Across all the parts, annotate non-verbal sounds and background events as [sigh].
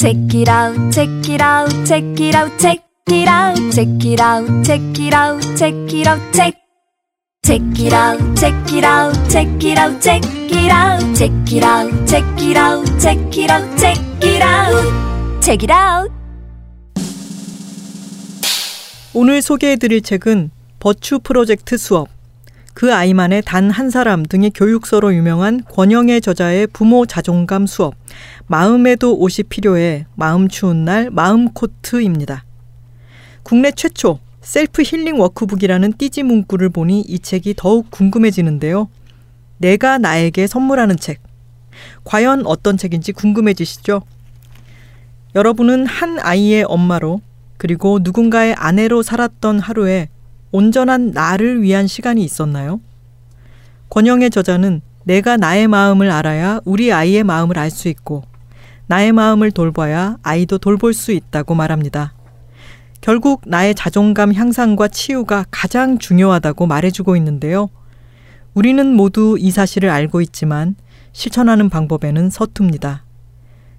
Check it out, check it out, check it out, check it out, check it out, check it out, check it out, check. Check it out, check it out, check it out, check it out, check it out, check it out, check it out, check it out, check it out. 오늘 소개해드릴 책은 버추 프로젝트 수업, 그 아이만의 단 한 사람 등의 교육서로 유명한 권영애 저자의 부모 자존감 수업, 마음에도 옷이 필요해 마음 추운 날 마음 코트입니다. 국내 최초 셀프 힐링 워크북이라는 띠지 문구를 보니 이 책이 더욱 궁금해지는데요. 내가 나에게 선물하는 책. 과연 어떤 책인지 궁금해지시죠? 여러분은 한 아이의 엄마로 그리고 누군가의 아내로 살았던 하루에 온전한 나를 위한 시간이 있었나요? 권영의 저자는 내가 나의 마음을 알아야 우리 아이의 마음을 알 수 있고 나의 마음을 돌봐야 아이도 돌볼 수 있다고 말합니다. 결국 나의 자존감 향상과 치유가 가장 중요하다고 말해주고 있는데요. 우리는 모두 이 사실을 알고 있지만 실천하는 방법에는 서툽니다.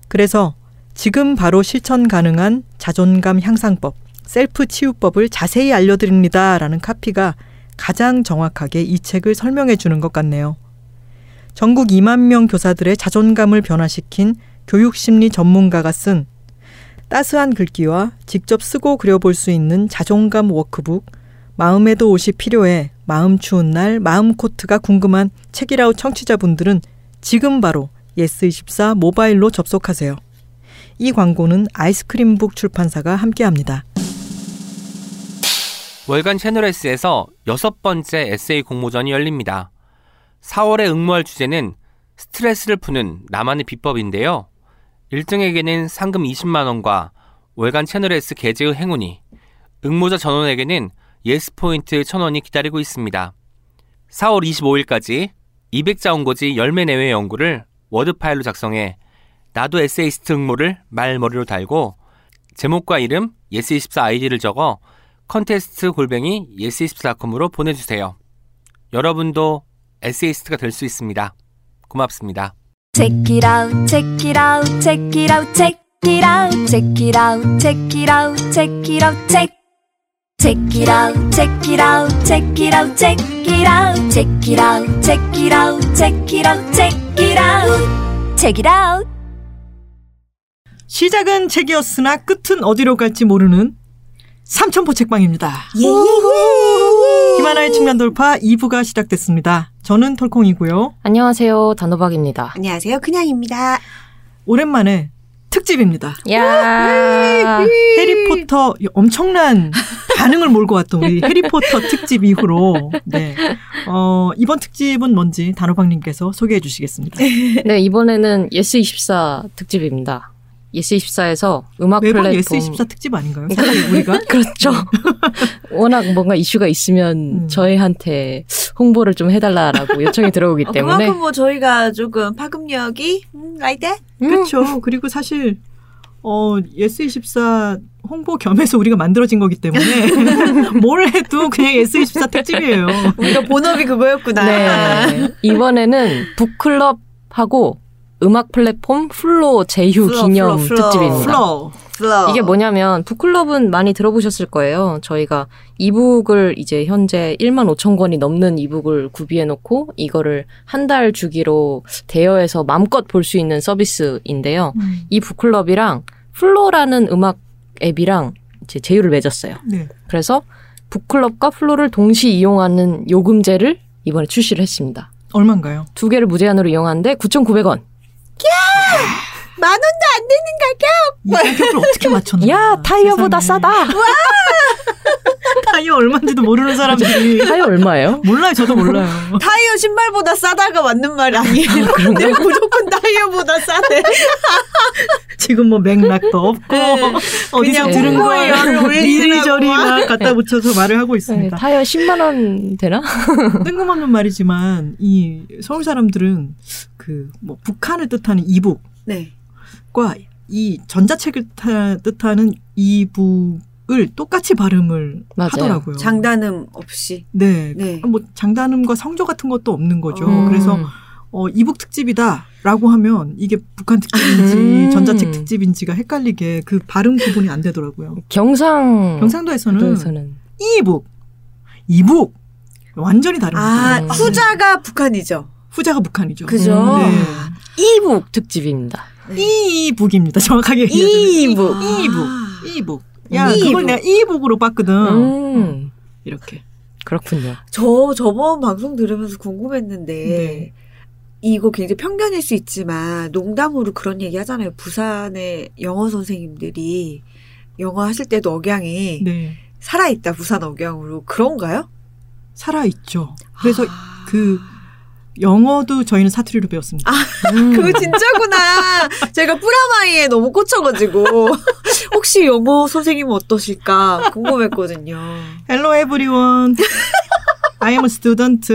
그래서 지금 바로 실천 가능한 자존감 향상법, 셀프 치유법을 자세히 알려드립니다. 라는 카피가 가장 정확하게 이 책을 설명해 주는 것 같네요. 전국 2만 명 교사들의 자존감을 변화시킨 교육심리 전문가가 쓴 따스한 글귀와 직접 쓰고 그려볼 수 있는 자존감 워크북, 마음에도 옷이 필요해 마음 추운 날 마음 코트가 궁금한 책이라우 청취자분들은 지금 바로 예스24 모바일로 접속하세요. 이 광고는 아이스크림북 출판사가 함께합니다. 월간 채널예스에서 여섯 번째 에세이 공모전이 열립니다. 4월에 응모할 주제는 스트레스를 푸는 나만의 비법인데요. 1등에게는 상금 20만원과 월간 채널예스 게재의 행운이, 응모자 전원에게는 예스포인트 1000원이 기다리고 있습니다. 4월 25일까지 200자 원고지 10매 내외 원고를 워드 파일로 작성해 나도 에세이스트 응모를 말머리로 달고 제목과 이름, 예스24 아이디를 적어 컨테스트 골뱅이 예스24.com으로 보내주세요. 여러분도 에세이스트가 될 수 있습니다. 고맙습니다. Check it out, check it out, check it out, check it out, check it out, check it out, check it out, check. Check it out, check it out, check it out, check it out, check it out, check it out, check it out, check it out, check it out. 시작은 책이었으나 끝은 어디로 갈지 모르는 삼천포 책방입니다. 히 마라야 측면 돌파 2부가 시작됐습니다. 저는 톨콩이고요. 안녕하세요. 단호박입니다. 안녕하세요. 그냥입니다. 오랜만에 특집입니다. 야 해리포터 엄청난 반응을 몰고 왔던 우리 [laughs] 해리포터 특집 이후로 네. 어, 이번 특집은 뭔지 단호박님께서 소개해 주시겠습니다. 네, 이번에는 예스24 특집입니다. 예스24에서 음악 매번 플랫폼 예스24 특집 아닌가요? [laughs] 사실 우리가 그렇죠. [laughs] 워낙 뭔가 이슈가 있으면 음. 저희한테 홍보를 좀 해달라라고 요청이 들어오기 [laughs] 어, 때문에 그만큼 뭐 저희가 조금 파급력이 음, like that? 그렇죠. 그리고 사실 어, 예스24 홍보 겸해서 우리가 만들어진 거기 때문에 뭘 해도 그냥 예스24 특집이에요. 우리가 본업이 그거였구나. 네. 이번에는 북클럽 하고 음악 플랫폼 플로 제휴 기념 플로, 플로. 특집입니다. 이게 뭐냐면 북클럽은 많이 들어보셨을 거예요. 저희가 이북을 이제 현재 1만 5천 권이 넘는 이북을 구비해 놓고 이거를 한 달 주기로 대여해서 마음껏 볼 수 있는 서비스인데요. 음. 이 북클럽이랑 플로라는 음악 앱이랑 이제 제휴를 맺었어요. 네. 그래서 북클럽과 플로를 동시 이용하는 요금제를 이번에 출시를 했습니다. 얼마인가요? 두 개를 무제한으로 이용하는데 9,900원. Yeah! 만 원도 안 되는 가격. 이 가격을 어떻게 맞췄나? 야, 타이어보다 세상에. 싸다. [laughs] 타이어 얼마인지도 모르는 사람들이 [laughs] 타이어 얼마예요? 몰라요. 저도 몰라요. [laughs] 타이어 신발보다 싸다가 맞는 말 아니에요. 내 무조건 타이어보다 싸대. 지금 뭐 맥락도 없고 네. 어디서 그냥 들은 홍보에 열을 거 올리느라고 이리저리 막 갖다 붙여서 말을 하고 네, 있습니다. 타이어 10만 원 되나? 뜬금없는 말이지만 이 서울 사람들은 그 뭐 북한을 뜻하는 이북 과 네. 이 전자책을 타- 뜻하는 이북 을 똑같이 발음을 맞아요. 하더라고요. 장단음 없이. 네. 네. 뭐 장단음과 성조 같은 것도 없는 거죠. 음. 그래서 어, 이북 특집이다. 라고 하면 이게 북한 특집인지 음. 전자책 특집인지가 헷갈리게 그 발음 구분이 안 되더라고요. 경상 경상도에서는 도에서는 이북, 이북 완전히 다릅니다. 아, 음. 후자가 북한이죠. 후자가 북한이죠. 그죠? 네. 이북 특집입니다. 이북입니다. 정확하게. 이북. 이북. 아. 이북. 야, 이북. 그걸 내가 이북으로 봤거든. 음, 이렇게. 그렇군요. 저 저번 방송 들으면서 궁금했는데 네. 이거 굉장히 편견일 수 있지만 농담으로 그런 얘기 하잖아요. 부산의 영어 선생님들이 영어 하실 때도 억양이 네. 살아있다 부산 억양으로 그런가요? 살아있죠. 그래서 아. 그 영어도 저희는 사투리로 배웠습니다. 음. 그거 진짜구나. 제가 뿌라마이에 너무 꽂혀가지고 [laughs] 혹시 영어 선생님 어떠실까 궁금했거든요. Hello everyone. I am a student.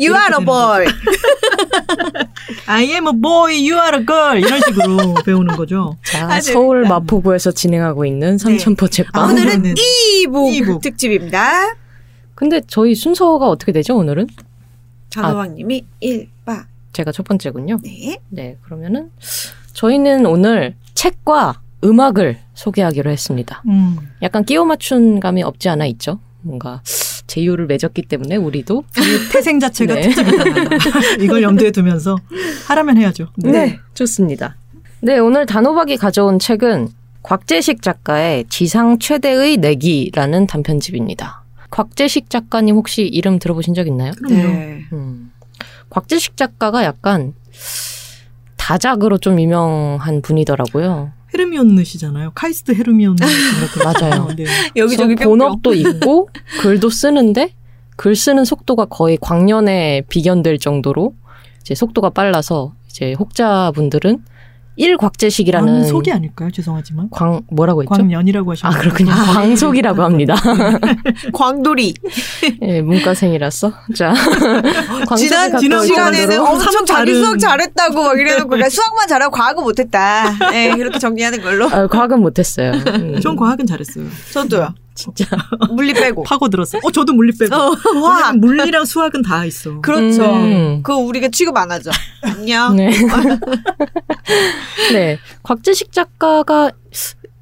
You are a boy. I am a boy. You are a girl. 이런 식으로 배우는 거죠. 자, 아, 서울 재밌다. 마포구에서 진행하고 있는 삼천포 책방. 아, 오늘은 네, 네. 이북 이북. 특집입니다. 근데 저희 순서가 어떻게 되죠, 오늘은? 전호왕님이 1박. 제가 첫 번째군요. 네. 네, 그러면은 저희는 오늘 책과 음악을 소개하기로 했습니다. 음. 약간 끼워 맞춘 감이 없지 않아 있죠? 뭔가 제휴를 맺었기 때문에 우리도 이 태생 자체가 네. [laughs] 이걸 염두에 두면서 하라면 해야죠. 네. 좋습니다. 네, 오늘 단호박이 가져온 책은 곽재식 작가의 지상 최대의 내기라는 단편집입니다. 곽재식 작가님 혹시 이름 들어보신 적 있나요? 네. 음. 곽재식 작가가 약간 다작으로 좀 유명한 분이더라고요. 헤르미온느 시잖아요. 카이스트 헤르미온느. [laughs] 맞아요. 네. 여기저기 본업도 있고 [laughs] 글도 쓰는데 글 쓰는 속도가 거의 광년에 비견될 정도로 이제 속도가 빨라서 이제 혹자분들은 일곽재식이라는 광속이 아닐까요? 죄송하지만. 광 뭐라고 했죠? 광년이라고 하시면 아 그렇군요. [laughs] 광속이라고 합니다. [laughs] 광돌이. 예, 문과생이라서 자 [laughs] 지난 지난 시간에는 엄청 자기 다른- 수학 잘했다고 막 이래놓고 그러니까 수학만 잘하고 과학은 못했다. 네, 이렇게 정리하는 걸로. 아, 과학은 못했어요. 음, 전 과학은 잘했어요. 저도요. 진짜 [laughs] 물리 빼고. 파고 들었어요. 어, 저도 물리 빼고. 어, 와. 물리랑 수학은 다 있어. 그렇죠. 음. 그거 우리가 취급 안 하죠. 안녕. 네. [laughs] 네. 곽재식 작가가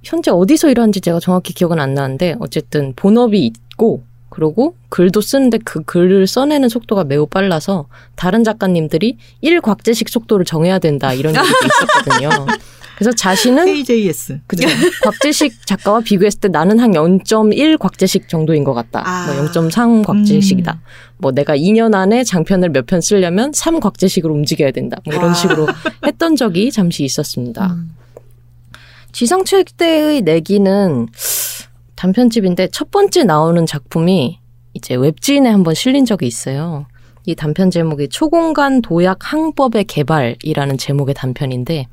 현재 어디서 일하는지 제가 정확히 기억은 안 나는데 어쨌든 본업이 있고 그리고 글도 쓰는데 그 글을 써내는 속도가 매우 빨라서 다른 작가님들이 1곽재식 속도를 정해야 된다 이런 얘기도 [laughs] 있었거든요. 그래서 자신은 KJS. 그죠. 곽재식 작가와 비교했을 때 나는 한 0.1 곽재식 정도인 것 같다. 아. 뭐0.3 곽재식이다. 뭐 내가 2년 안에 장편을 몇 편 쓰려면 3 곽재식으로 움직여야 된다. 뭐 이런 아. 식으로 했던 적이 잠시 있었습니다. 음. 지상 최대의 내기는 단편집인데 첫 번째 나오는 작품이 이제 웹진에 한번 실린 적이 있어요. 이 단편 제목이 초공간 도약 항법의 개발이라는 제목의 단편인데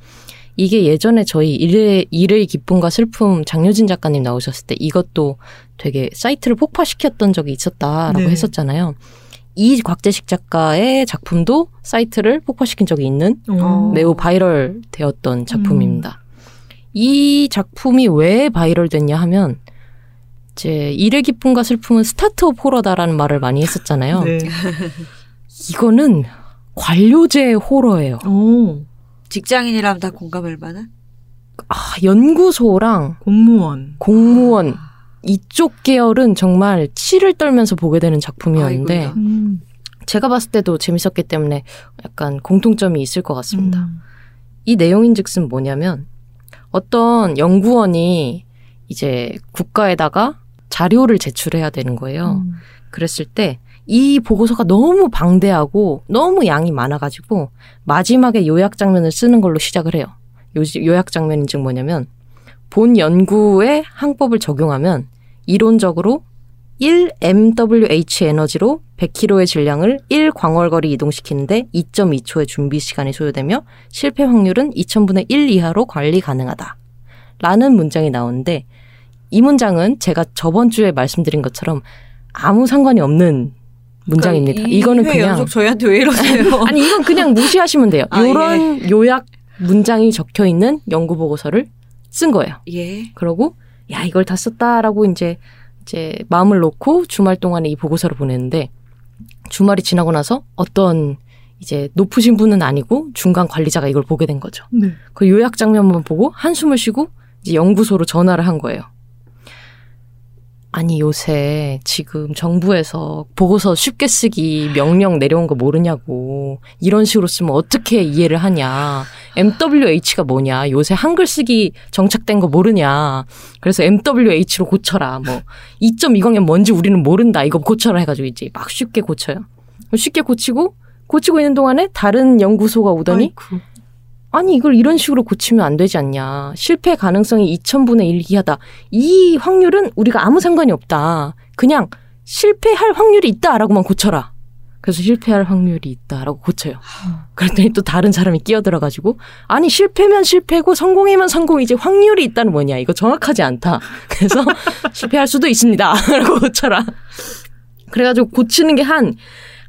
이게 예전에 저희 일의, 일의 기쁨과 슬픔 장류진 작가님 나오셨을 때 이것도 되게 사이트를 폭파시켰던 적이 있었다라고 네. 했었잖아요. 이 곽재식 작가의 작품도 사이트를 폭파시킨 적이 있는 어. 매우 바이럴 되었던 작품입니다. 이 작품이 왜 바이럴 됐냐 하면 이제 일의 기쁨과 슬픔은 스타트업 호러다라는 말을 많이 했었잖아요. 네. 이거는 관료제 호러예요. 오, 직장인이라면 다 공감할 만한? 아, 연구소랑 공무원. 공무원 이쪽 계열은 정말 치를 떨면서 보게 되는 작품이었는데. 음. 제가 봤을 때도 재밌었기 때문에 약간 공통점이 있을 것 같습니다. 음. 이 내용인즉슨 뭐냐면 어떤 연구원이 이제 국가에다가 자료를 제출해야 되는 거예요. 음. 그랬을 때 이 보고서가 너무 방대하고 너무 양이 많아가지고 마지막에 요약 장면을 쓰는 걸로 시작을 해요. 요, 요약 장면인 즉 뭐냐면 본 연구의 항법을 적용하면 이론적으로 1 MWH 에너지로 100km의 질량을 1 광월거리 이동시키는데 2.2초의 준비 시간이 소요되며 실패 확률은 2000분의 1 이하로 관리 가능하다. 라는 문장이 나오는데 이 문장은 제가 저번 주에 말씀드린 것처럼 아무 상관이 없는 문장입니다. 그러니까 이 이거는 회 그냥 연속 저희한테 왜 이러세요? [laughs] 아니 이건 그냥 무시하시면 돼요. 아, 이런 요약 문장이 적혀 있는 연구 보고서를 쓴 거예요. 예. 그러고 야 이걸 다 썼다라고 이제 이제 마음을 놓고 주말 동안에 이 보고서를 보냈는데 주말이 지나고 나서 어떤 이제 높으신 분은 아니고 중간 관리자가 이걸 보게 된 거죠. 네. 그 요약 장면만 보고 한숨을 쉬고 이제 연구소로 전화를 한 거예요. 아니 요새 지금 정부에서 보고서 쉽게 쓰기 명령 내려온 거 모르냐고 이런 식으로 쓰면 어떻게 이해를 하냐. MWH가 뭐냐. 요새 한글 쓰기 정착된 거 모르냐. 그래서 MWH로 고쳐라. 뭐 2.20이 뭔지 우리는 모른다. 이거 고쳐라 해가지고 이제 막 쉽게 고쳐요. 쉽게 고치고 고치고 있는 동안에 다른 연구소가 오더니 아이쿠. 아니 이걸 이런 식으로 고치면 안 되지 않냐. 실패 가능성이 2000분의 1 이하다. 이 확률은 우리가 아무 상관이 없다. 그냥 실패할 확률이 있다라고만 고쳐라. 그래서 실패할 확률이 있다라고 고쳐요. 그랬더니 또 다른 사람이 끼어들어가지고 아니 실패면 실패고 성공이면 성공이지 확률이 있다는 뭐냐. 이거 정확하지 않다. 그래서 [laughs] 실패할 수도 있습니다. 라고 고쳐라. 그래가지고 고치는 게 한,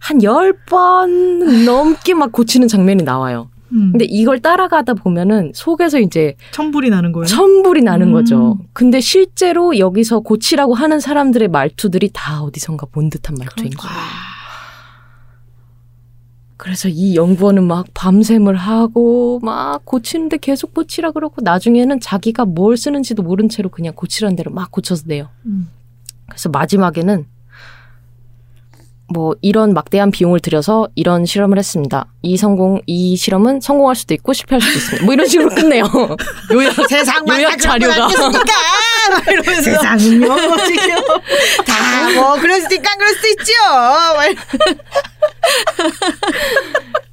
한 열번 넘게 막 고치는 장면이 나와요. 음. 근데 이걸 따라가다 보면은 속에서 이제 천불이 나는 거예요. 천불이 나는 음. 거죠. 근데 실제로 여기서 고치라고 하는 사람들의 말투들이 다 어디선가 본 듯한 말투인 그렇죠. 거예요. 그래서 이 연구원은 막 밤샘을 하고 막 고치는데 계속 고치라 그러고 나중에는 자기가 뭘 쓰는지도 모른 채로 그냥 고치라는 대로 막 고쳐서 내요. 음. 그래서 마지막에는 뭐 이런 막대한 비용을 들여서 이런 실험을 했습니다. 이 성공 이 실험은 성공할 수도 있고 실패할 수도 있습니다. 뭐 이런 식으로 끝내요. [laughs] 요약 세상만 요약 자료가. 이러면서 세상은요 지금 [laughs] 다뭐 그럴 수도 있고 안 그럴 수도 있죠.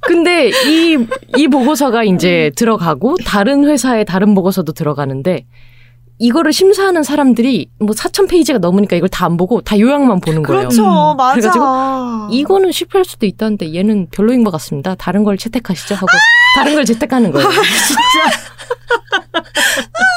[laughs] 근데 이, 이 보고서가 이제 들어가고 다른 회사의 다른 보고서도 들어가는데 이거를 심사하는 사람들이 뭐 4천 페이지가 넘으니까 이걸 다 안 보고 다 요약만 보는 거예요. 그렇죠, 음. 맞아. 그래가지고 이거는 실패할 수도 있다는데 얘는 별로인 것 같습니다. 다른 걸 채택하시죠 하고 다른 걸 채택하는 거예요. [laughs]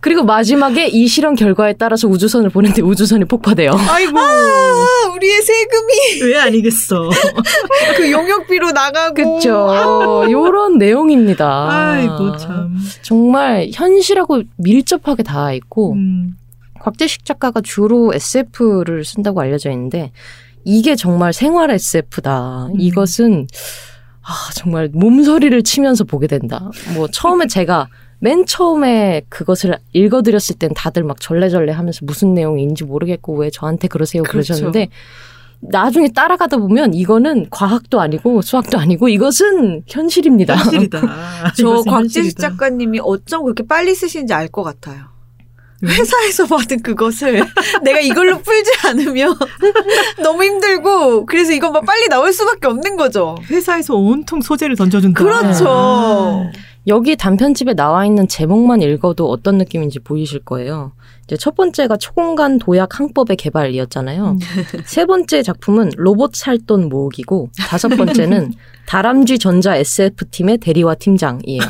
그리고 마지막에 이 실험 결과에 따라서 우주선을 보냈는데 우주선이 폭파돼요. 아이고 아, 우리의 세금이 왜 아니겠어. [laughs] 그 용역비로 나가고 그쵸. 요런 내용입니다. 아이고 참. 정말 현실하고 밀접하게 닿아 있고 음. 곽재식 작가가 주로 SF를 쓴다고 알려져 있는데 이게 정말 생활 SF다. 음. 이것은 아 정말 몸서리를 치면서 보게 된다. 뭐 처음에 제가 맨 처음에 그것을 읽어드렸을 땐 다들 막 절레절레 하면서 무슨 내용인지 모르겠고 왜 저한테 그러세요 그렇죠. 그러셨는데 나중에 따라가다 보면 이거는 과학도 아니고 수학도 아니고 이것은 현실입니다. 현실이다. [laughs] 저 이것은 곽재식 현실이다. 작가님이 어쩜 그렇게 빨리 쓰시는지 알 것 같아요. 왜? 회사에서 받은 그것을 [laughs] 내가 이걸로 풀지 않으면 [laughs] 너무 힘들고 그래서 이것만 빨리 나올 수밖에 없는 거죠. 회사에서 온통 소재를 던져준다. 그렇죠. 아. 여기 단편집에 나와 있는 제목만 읽어도 어떤 느낌인지 보이실 거예요. 이제 첫 번째가 초공간 도약 항법의 개발이었잖아요. 음. [laughs] 세 번째 작품은 로봇 살돈 모으기고 다섯 번째는 [laughs] 다람쥐 전자 SF 팀의 대리와 팀장이에요.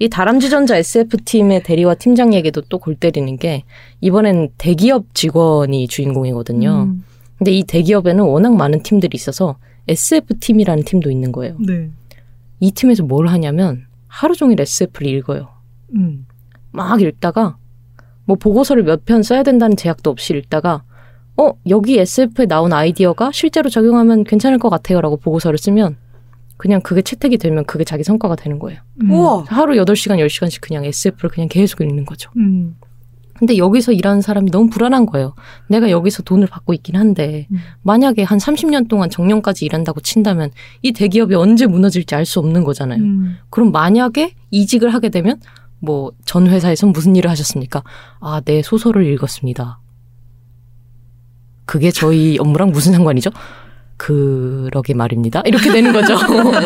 이 다람쥐 전자 SF 팀의 대리와 팀장 얘기도 또 골 때리는 게 이번엔 대기업 직원이 주인공이거든요. 음. 근데 이 대기업에는 워낙 많은 팀들이 있어서 SF 팀이라는 팀도 있는 거예요. 네. 이 팀에서 뭘 하냐면 하루 종일 SF를 읽어요. 음. 막 읽다가 뭐 보고서를 몇 편 써야 된다는 제약도 없이 읽다가 어 여기 SF에 나온 아이디어가 실제로 적용하면 괜찮을 것 같아요라고 보고서를 쓰면 그냥 그게 채택이 되면 그게 자기 성과가 되는 거예요. 음. 우와. 하루 8시간 10시간씩 그냥 SF를 그냥 계속 읽는 거죠. 음. 근데 여기서 일하는 사람이 너무 불안한 거예요. 내가 여기서 돈을 받고 있긴 한데 음. 만약에 한 30년 동안 정년까지 일한다고 친다면 이 대기업이 언제 무너질지 알 수 없는 거잖아요. 음. 그럼 만약에 이직을 하게 되면 뭐 전 회사에선 무슨 일을 하셨습니까? 아, 네 소설을 읽었습니다. 그게 저희 업무랑 무슨 상관이죠? 그러게 말입니다. 이렇게 되는 거죠.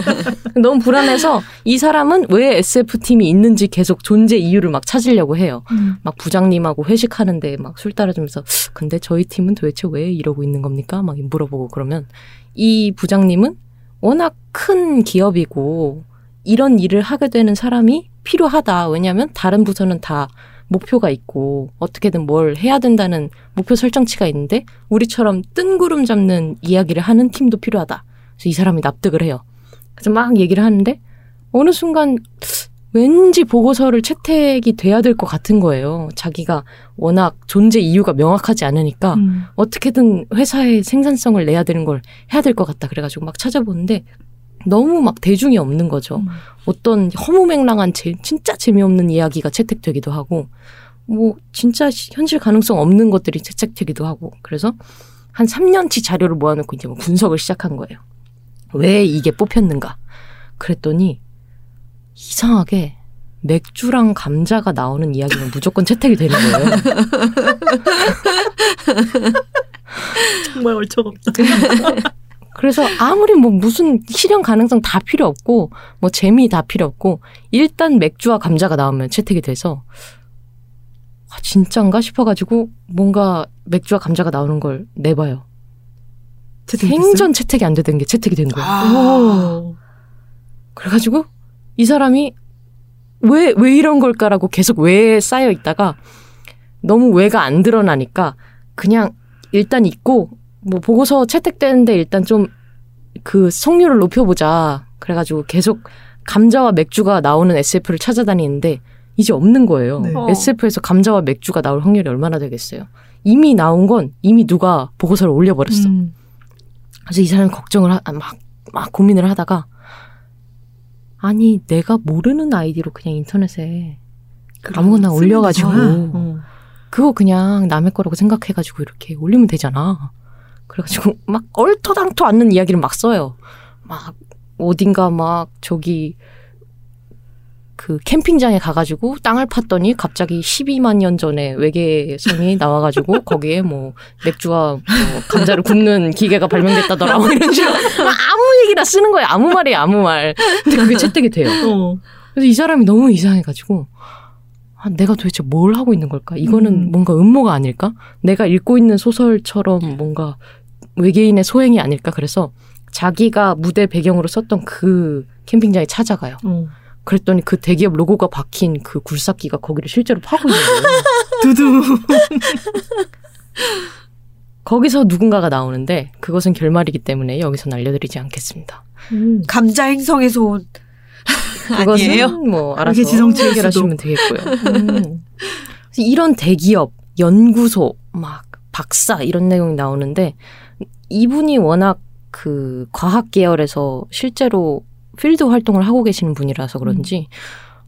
[laughs] 너무 불안해서 이 사람은 왜 SF팀이 있는지 계속 존재 이유를 막 찾으려고 해요. 음. 막 부장님하고 회식하는데 막 술 따라주면서 근데 저희 팀은 도대체 왜 이러고 있는 겁니까? 막 물어보고 그러면 이 부장님은 워낙 큰 기업이고 이런 일을 하게 되는 사람이 필요하다. 왜냐하면 다른 부서는 다 목표가 있고 어떻게든 뭘 해야 된다는 목표 설정치가 있는데 우리처럼 뜬구름 잡는 이야기를 하는 팀도 필요하다. 그래서 이 사람이 납득을 해요. 그래서 막 얘기를 하는데 어느 순간 왠지 보고서를 채택이 돼야 될 것 같은 거예요. 자기가 워낙 존재 이유가 명확하지 않으니까 음. 어떻게든 회사의 생산성을 내야 되는 걸 해야 될 것 같다. 그래가지고 막 찾아보는데 너무 막 대중이 없는 거죠. 음. 어떤 허무맹랑한 제, 진짜 재미없는 이야기가 채택되기도 하고 뭐 진짜 시- 현실 가능성 없는 것들이 채택되기도 하고 그래서 한 3년치 자료를 모아놓고 이제 뭐 분석을 시작한 거예요. 왜 이게 뽑혔는가? 그랬더니 이상하게 맥주랑 감자가 나오는 이야기는 무조건 채택이 되는 거예요. [laughs] 정말 얼척없다. [laughs] 그래서 아무리 뭐 무슨 실현 가능성 다 필요 없고 뭐 재미 다 필요 없고 일단 맥주와 감자가 나오면 채택이 돼서 아, 진짠가 싶어가지고 뭔가 맥주와 감자가 나오는 걸 내봐요. 생전 채택이 안 되던 게 채택이 된 거예요. 아. 그래가지고 이 사람이 왜, 왜 이런 걸까라고 계속 왜 쌓여 있다가 너무 왜가 안 드러나니까 그냥 일단 있고 뭐 보고서 채택되는데 일단 좀 그 성률을 높여보자. 그래가지고 계속 감자와 맥주가 나오는 SF를 찾아다니는데 이제 없는 거예요. 네. 어. SF에서 감자와 맥주가 나올 확률이 얼마나 되겠어요. 이미 나온 건 이미 누가 보고서를 올려버렸어. 음. 그래서 이 사람이 걱정을 하, 막, 막 고민을 하다가 아니 내가 모르는 아이디로 그냥 인터넷에 아무거나 올려가지고. 어. 그거 그냥 남의 거라고 생각해가지고 이렇게 올리면 되잖아. 그래가지고 막 얼토당토 않는 이야기를 막 써요. 막 어딘가 막 저기 그 캠핑장에 가가지고 땅을 팠더니 갑자기 12만 년 전에 외계선이 [laughs] 나와가지고 거기에 뭐 맥주와 뭐 감자를 굽는 기계가 발명됐다더라 뭐 이런 식으로 막 아무 얘기나 쓰는 거예요. 아무 말이 아무 말. 근데 그게 채택이 돼요. 어. 그래서 이 사람이 너무 이상해가지고 아, 내가 도대체 뭘 하고 있는 걸까? 이거는 음. 뭔가 음모가 아닐까? 내가 읽고 있는 소설처럼 뭔가 외계인의 소행이 아닐까? 그래서 자기가 무대 배경으로 썼던 그 캠핑장에 찾아가요. 어. 그랬더니 그 대기업 로고가 박힌 그 굴삭기가 거기를 실제로 파고 있는 거예요. [laughs] 두두. 거기서 누군가가 나오는데 그것은 결말이기 때문에 여기서는 알려드리지 않겠습니다. 음. 감자 행성에서 온 그것은 아니에요? 뭐 알아서 해결하시면 되겠고요. 음. 이런 대기업, 연구소, 막 박사 이런 내용이 나오는데 이분이 워낙 그 과학 계열에서 실제로 필드 활동을 하고 계시는 분이라서 그런지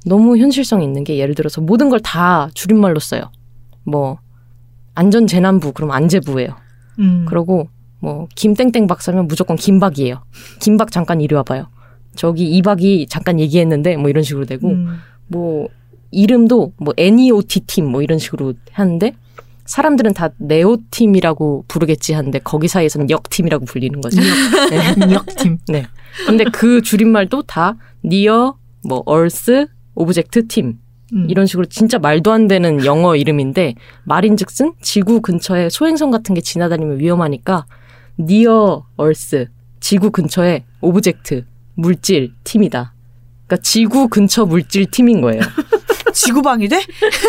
너무 현실성 있는 게 예를 들어서 모든 걸 다 줄임말로 써요. 뭐 안전 재난부 그럼 안재부예요. 음. 그러고 뭐 김땡땡 박사면 무조건 김박이에요. 김박 잠깐 이리 와봐요. 저기 이박이 잠깐 얘기했는데 뭐 이런 식으로 되고 음. 뭐 이름도 뭐 NEOT 팀 뭐 이런 식으로 하는데 사람들은 다 NEO 팀이라고 부르겠지 하는데 거기 사이에서는 역 팀이라고 불리는 거죠. [laughs] 네. [laughs] 역팀. 네. 근데 그 줄임말도 다 Near 뭐 Earth Object 팀 음. 이런 식으로 진짜 말도 안 되는 영어 이름인데 말인즉슨 지구 근처에 소행성 같은 게 지나다니면 위험하니까 Near Earth 지구 근처에 Object 물질 팀이다. 그러니까 지구 근처 물질 팀인 거예요. [laughs] 지구방위대?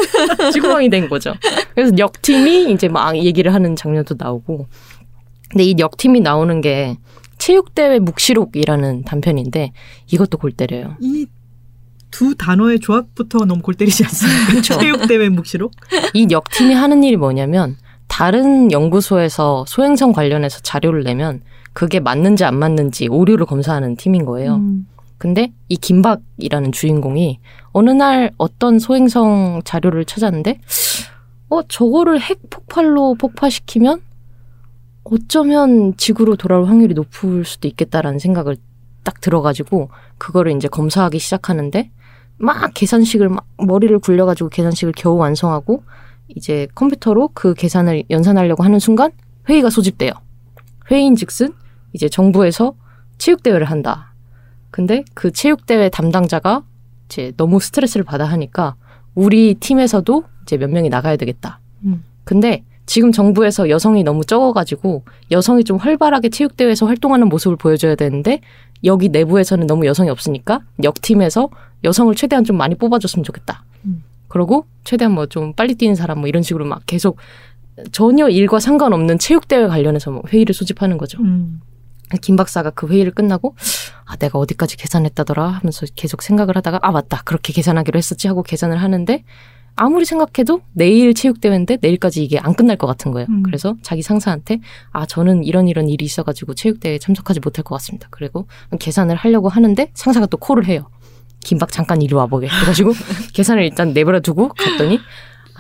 [laughs] 지구방위대인 거죠. 그래서 역팀이 이제 막 얘기를 하는 장면도 나오고. 근데 이 역팀이 나오는 게 체육대회 묵시록이라는 단편인데 이것도 골 때려요. 이 두 단어의 조합부터 너무 골 때리지 않습니까? 그쵸. [laughs] 체육대회 묵시록? 이 역팀이 하는 일이 뭐냐면 다른 연구소에서 소행성 관련해서 자료를 내면 그게 맞는지 안 맞는지 오류를 검사하는 팀인 거예요. 음. 근데 이 김박이라는 주인공이 어느 날 어떤 소행성 자료를 찾았는데 어 저거를 핵 폭발로 폭파시키면 어쩌면 지구로 돌아올 확률이 높을 수도 있겠다라는 생각을 딱 들어가지고 그거를 이제 검사하기 시작하는데 막 계산식을 막 머리를 굴려가지고 계산식을 겨우 완성하고 이제 컴퓨터로 그 계산을 연산하려고 하는 순간 회의가 소집돼요. 회의인즉슨 이제 정부에서 체육대회를 한다. 근데 그 체육대회 담당자가 이제 너무 스트레스를 받아 하니까 우리 팀에서도 이제 몇 명이 나가야 되겠다. 음. 근데 지금 정부에서 여성이 너무 적어가지고 여성이 좀 활발하게 체육대회에서 활동하는 모습을 보여줘야 되는데 여기 내부에서는 너무 여성이 없으니까 역팀에서 여성을 최대한 좀 많이 뽑아줬으면 좋겠다. 음. 그러고 최대한 뭐 좀 빨리 뛰는 사람 뭐 이런 식으로 막 계속 전혀 일과 상관없는 체육대회 관련해서 뭐 회의를 소집하는 거죠. 음. 김 박사가 그 회의를 끝나고 아 내가 어디까지 계산했다더라 하면서 계속 생각을 하다가 아 맞다 그렇게 계산하기로 했었지 하고 계산을 하는데 아무리 생각해도 내일 체육대회인데 내일까지 이게 안 끝날 것 같은 거예요. 음. 그래서 자기 상사한테 아 저는 이런 이런 일이 있어가지고 체육대회에 참석하지 못할 것 같습니다. 그리고 계산을 하려고 하는데 상사가 또 콜을 해요. 김박 잠깐 이리 와보게. 그래가지고 [laughs] 계산을 일단 내버려 두고 갔더니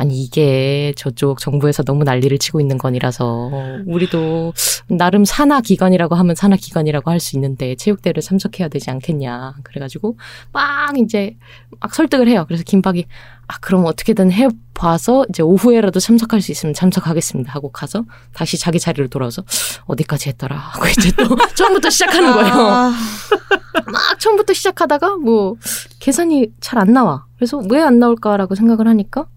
아니 이게 저쪽 정부에서 너무 난리를 치고 있는 건이라서 우리도 나름 산하 기관이라고 하면 산하 기관이라고 할 수 있는데 체육대회를 참석해야 되지 않겠냐. 그래가지고 막 이제 막 설득을 해요. 그래서 김박이 아 그럼 어떻게든 해 봐서 이제 오후에라도 참석할 수 있으면 참석하겠습니다 하고 가서 다시 자기 자리로 돌아와서 어디까지 했더라 하고 이제 또 [laughs] 처음부터 시작하는 거예요. 아, [laughs] 막 처음부터 시작하다가 뭐 계산이 잘 안 나와. 그래서 왜 안 나올까라고 생각을 하니까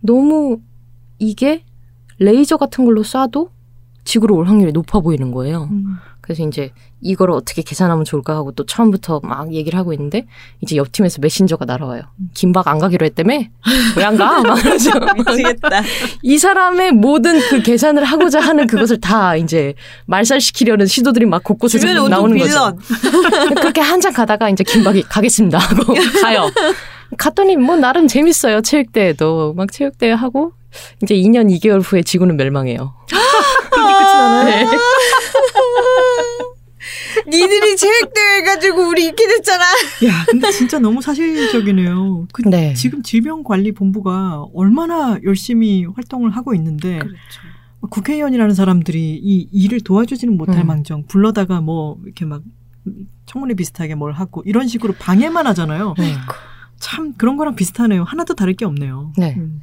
너무 이게 레이저 같은 걸로 쏴도 지구로 올 확률이 높아 보이는 거예요. 음. 그래서 이제 이거를 어떻게 계산하면 좋을까 하고 또 처음부터 막 얘기를 하고 있는데 이제 옆 팀에서 메신저가 날아와요. 김박 안 가기로 했다며? 왜 안 가? 막 그러죠. [laughs] 미치겠다. 이 사람의 모든 그 계산을 하고자 하는 그것을 다 이제 말살시키려는 시도들이 막 곳곳에서 나오는 거죠. 빌런. [laughs] 그렇게 한참 가다가 이제 김박이 가겠습니다 하고 [laughs] 가요. 갔더니 뭐 나름 재밌어요 체육대회도 막 체육대회 하고 이제 2년 2개월 후에 지구는 멸망해요. [laughs] 끝이? 네. [laughs] 니들이 체육대회 가지고 우리 이렇게 됐잖아. 야, 근데 진짜 너무 사실적이네요. 그 네. 지금 질병관리본부가 얼마나 열심히 활동을 하고 있는데 그렇죠. 국회의원이라는 사람들이 이 일을 도와주지는 못할 음. 망정 불러다가 뭐 이렇게 막 청문회 비슷하게 뭘 하고 이런 식으로 방해만 하잖아요. 네. 참 그런 거랑 비슷하네요. 하나도 다를 게 없네요. 네. 음.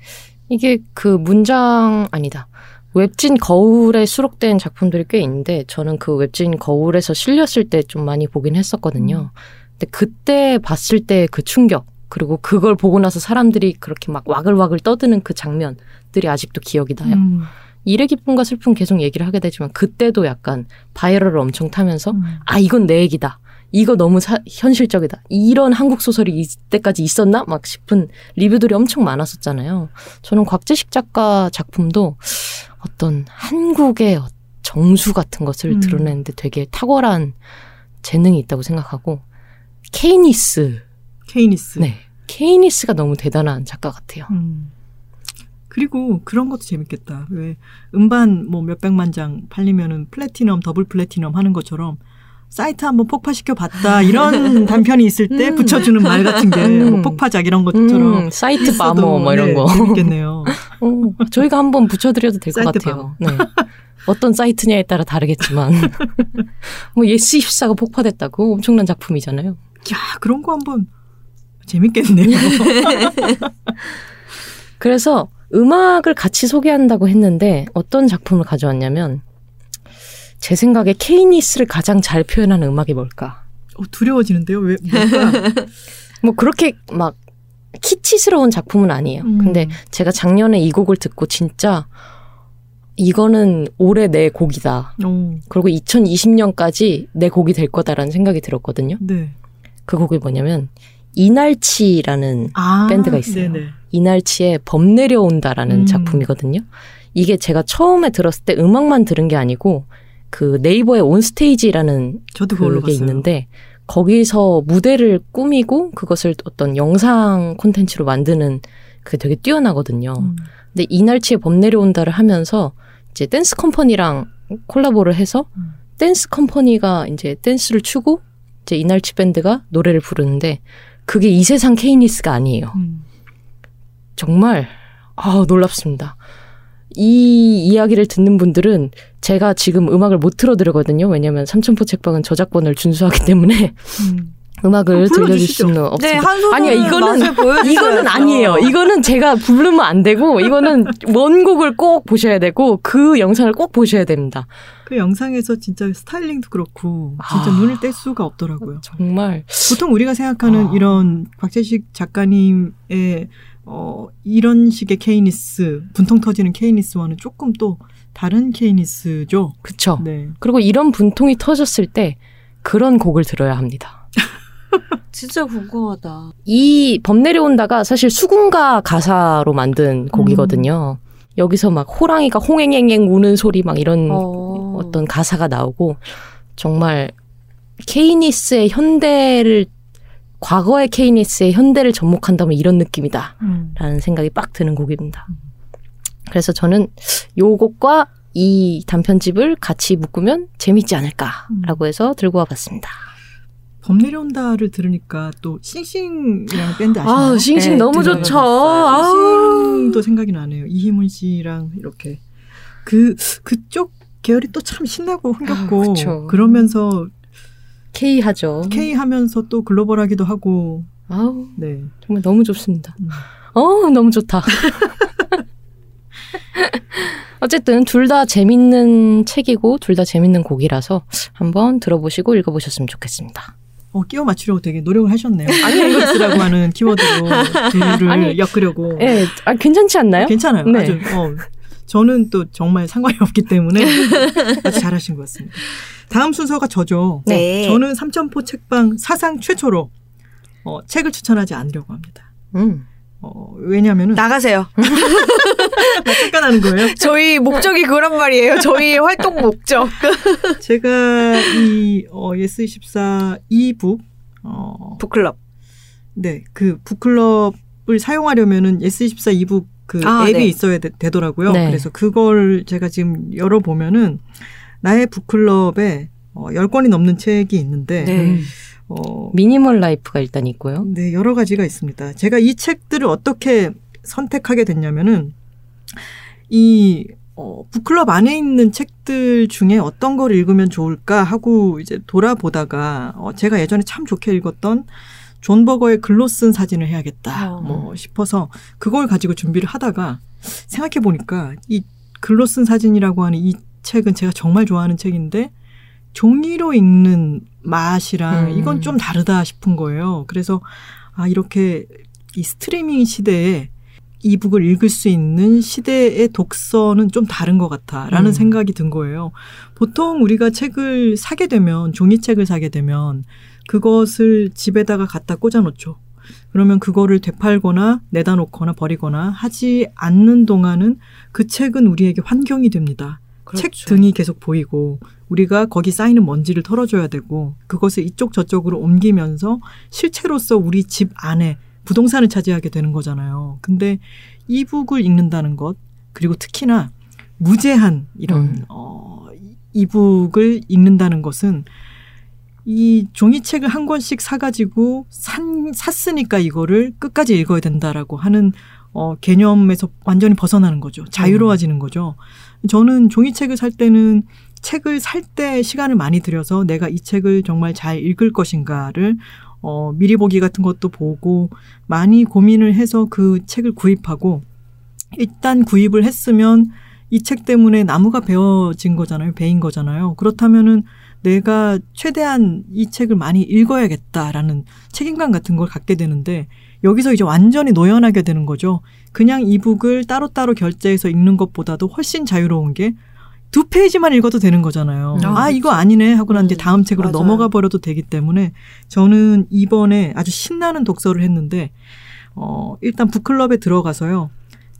이게 그 문장 아니다. 웹진 거울에 수록된 작품들이 꽤 있는데 저는 그 웹진 거울에서 실렸을 때 좀 많이 보긴 했었거든요. 근데 그때 봤을 때 그 충격 그리고 그걸 보고 나서 사람들이 그렇게 막 와글와글 떠드는 그 장면들이 아직도 기억이 나요. 음. 일의 기쁨과 슬픔 계속 얘기를 하게 되지만 그때도 약간 바이럴을 엄청 타면서 음. 아 이건 내 얘기다. 이거 너무 사- 현실적이다. 이런 한국 소설이 이때까지 있었나? 막 싶은 리뷰들이 엄청 많았었잖아요. 저는 곽재식 작가 작품도 어떤 한국의 정수 같은 것을 음. 드러내는데 되게 탁월한 재능이 있다고 생각하고 K-ness, K-ness. 네, K-ness가 너무 대단한 작가 같아요. 음. 그리고 그런 것도 재밌겠다. 왜 음반 뭐 몇백만 장 팔리면은 platinum, double platinum 하는 것처럼 사이트 한번 폭파시켜 봤다 이런 [laughs] 단편이 있을 때 음. 붙여주는 말 같은 게 음. 뭐 폭파작 이런 것처럼 음, site bomber 뭐 이런 네, 거. 재밌겠네요. 어, 저희가 한번 붙여드려도 될 것 같아요. 네. 어떤 사이트냐에 따라 다르겠지만 [laughs] 뭐 예스 24가 폭파됐다고 엄청난 작품이잖아요. 야 그런 거 한번 재밌겠네요. [laughs] 그래서 음악을 같이 소개한다고 했는데 어떤 작품을 가져왔냐면 제 생각에 K-ness를 가장 잘 표현하는 음악이 뭘까? 어, 두려워지는데요. 왜? [laughs] 뭐 그렇게 막 키치스러운 작품은 아니에요. 음. 근데 제가 작년에 이 곡을 듣고 진짜 이거는 올해 내 곡이다. 어, 그리고 2020년까지 내 곡이 될 거다라는 생각이 들었거든요. 네. 그 곡이 뭐냐면 이날치라는 아, 밴드가 있어요. 네네. 이날치의 범 내려온다라는 음. 작품이거든요. 이게 제가 처음에 들었을 때 음악만 들은 게 아니고 그 네이버의 온스테이지라는 저도 그걸로 그게 봤어요. 있는데 거기서 무대를 꾸미고 그것을 어떤 영상 콘텐츠로 만드는 그게 되게 뛰어나거든요. 음. 근데 이날치의 범 내려온다를 하면서 이제 dance company랑 콜라보를 해서 음. dance company가 이제 댄스를 추고 이제 이날치 밴드가 노래를 부르는데 그게 이 세상 K-ness가 아니에요. 음. 정말 아 놀랍습니다. 이 이야기를 듣는 분들은 제가 지금 음악을 못 틀어드리거든요. 왜냐하면 삼천포 책방은 저작권을 준수하기 때문에 음. 음악을 어, 들려줄. 수는 없습니다. 네, 한 소절 아니요, 이거는. 이거는 아니에요. 이거는 제가 부르면 안 되고 이거는 원곡을 꼭 보셔야 되고 그 영상을 꼭 보셔야 됩니다. 그 영상에서 진짜 스타일링도 그렇고 진짜 아. 눈을 뗄 수가 없더라고요. 정말 보통 우리가 생각하는 아. 이런 곽재식 작가님의 어, 이런 식의 케이니스, 분통 터지는 케이니스와는 조금 또 다른 케이니스죠. 그쵸. 네. 그리고 이런 분통이 터졌을 때 그런 곡을 들어야 합니다. [laughs] 진짜 궁금하다. 이 범 내려온다가 사실 수군가 가사로 만든 곡이거든요. 여기서 막 호랑이가 홍행행행 우는 소리 막 이런 어. 어. 어떤 가사가 나오고 정말 케이니스의 현대를 과거의 케이니스의 현대를 접목한다면 이런 느낌이다. 음. 라는 생각이 빡 드는 곡입니다. 그래서 저는 요 곡과 이 단편집을 같이 묶으면 재밌지 않을까라고 해서 들고 와봤습니다. 범 내려온다를 들으니까 또 싱싱이라는 밴드 아시나요? 아, 싱싱 네, 너무. 좋죠. 아우. 싱도 생각이 나네요. 이희문 씨랑 이렇게 그 그쪽 계열이 또 참 신나고 흥겹고 아. 그러면서 K 하죠. K 하면서 또 글로벌하기도 하고 아우, 네. 정말 너무 좋습니다. 음. 어, 너무 좋다. [laughs] [laughs] 어쨌든 둘 다 재밌는 책이고 둘 다 재밌는 곡이라서 한번 들어보시고 읽어보셨으면 좋겠습니다. 어, 끼워 맞추려고 되게 노력을 하셨네요. 아니라고 하는 키워드로 둘을 아니, 엮으려고. 예, 아, 괜찮지 않나요? 괜찮아요. 네. 아주 어, 저는 또 정말 상관이 없기 때문에 [laughs] 아주 잘하신 것 같습니다. 다음 순서가 저죠. 네. 저는 삼천포 책방 사상 최초로 어, 책을 추천하지 않으려고 합니다. 음. 어, 왜냐하면은 나가세요. 나 [laughs] 쫓겨나는 거예요. 저희 목적이 그런 말이에요. 저희 활동 목적. [laughs] 제가 이 어, 예스24 이북 어, 북클럽. 네, 그 북클럽을 사용하려면은 예스24 이북 그 아, 앱이 네. 있어야 되, 더라고요 네. 그래서 그걸 제가 지금 열어 보면은 나의 북클럽에 어, 10권이 넘는 책이 있는데 네. 음. 어, 미니멀 라이프가 일단 있고요. 네, 여러 가지가 있습니다. 제가 이 책들을 어떻게 선택하게 됐냐면은 이 어, 북클럽 안에 있는 책들 중에 어떤 걸 읽으면 좋을까 하고 이제 돌아보다가 어, 제가 예전에 참 좋게 읽었던 존 버거의 글로 쓴 사진을 해야겠다 어. 뭐 싶어서 그걸 가지고 준비를 하다가 생각해 보니까 이 글로 쓴 사진이라고 하는 이 책은 제가 정말 좋아하는 책인데 종이로 읽는 맛이랑 음. 이건 좀 다르다 싶은 거예요. 그래서 아 이렇게 이 스트리밍 시대에 이북을 읽을 수 있는 시대의 독서는 좀 다른 것 같아라는 음. 생각이 든 거예요. 보통 우리가 책을 사게 되면 종이책을 사게 되면 그것을 집에다가 갖다 꽂아놓죠. 그러면 그거를 되팔거나 내다 놓거나 버리거나 하지 않는 동안은 그 책은 우리에게 환경이 됩니다. 책 그렇죠. 등이 계속 보이고 우리가 거기 쌓이는 먼지를 털어줘야 되고 그것을 이쪽 저쪽으로 옮기면서 실체로서 우리 집 안에 부동산을 차지하게 되는 거잖아요. 근데 이북을 읽는다는 것 그리고 특히나 무제한 이런 음. 어 이북을 읽는다는 것은 이 종이책을 한 권씩 사가지고 산, 샀으니까 이거를 끝까지 읽어야 된다라고 하는 어, 개념에서 완전히 벗어나는 거죠. 자유로워지는 거죠. 저는 종이책을 살 때는 책을 살 때 시간을 많이 들여서 내가 이 책을 정말 잘 읽을 것인가를 어, 미리 보기 같은 것도 보고 많이 고민을 해서 그 책을 구입하고 일단 구입을 했으면 이 책 때문에 나무가 베어진 거잖아요. 베인 거잖아요. 그렇다면은 내가 최대한 이 책을 많이 읽어야겠다라는 책임감 같은 걸 갖게 되는데 여기서 이제 완전히 노연하게 되는 거죠. 그냥 이북을 따로따로 결제해서 읽는 것보다도 훨씬 자유로운 게 두 페이지만 읽어도 되는 거잖아요. 아, 아, 이거 아니네 하고 난 뒤에 음, 다음 책으로 맞아요. 넘어가 버려도 되기 때문에 저는 이번에 아주 신나는 독서를 했는데 어, 일단 북클럽에 들어가서요.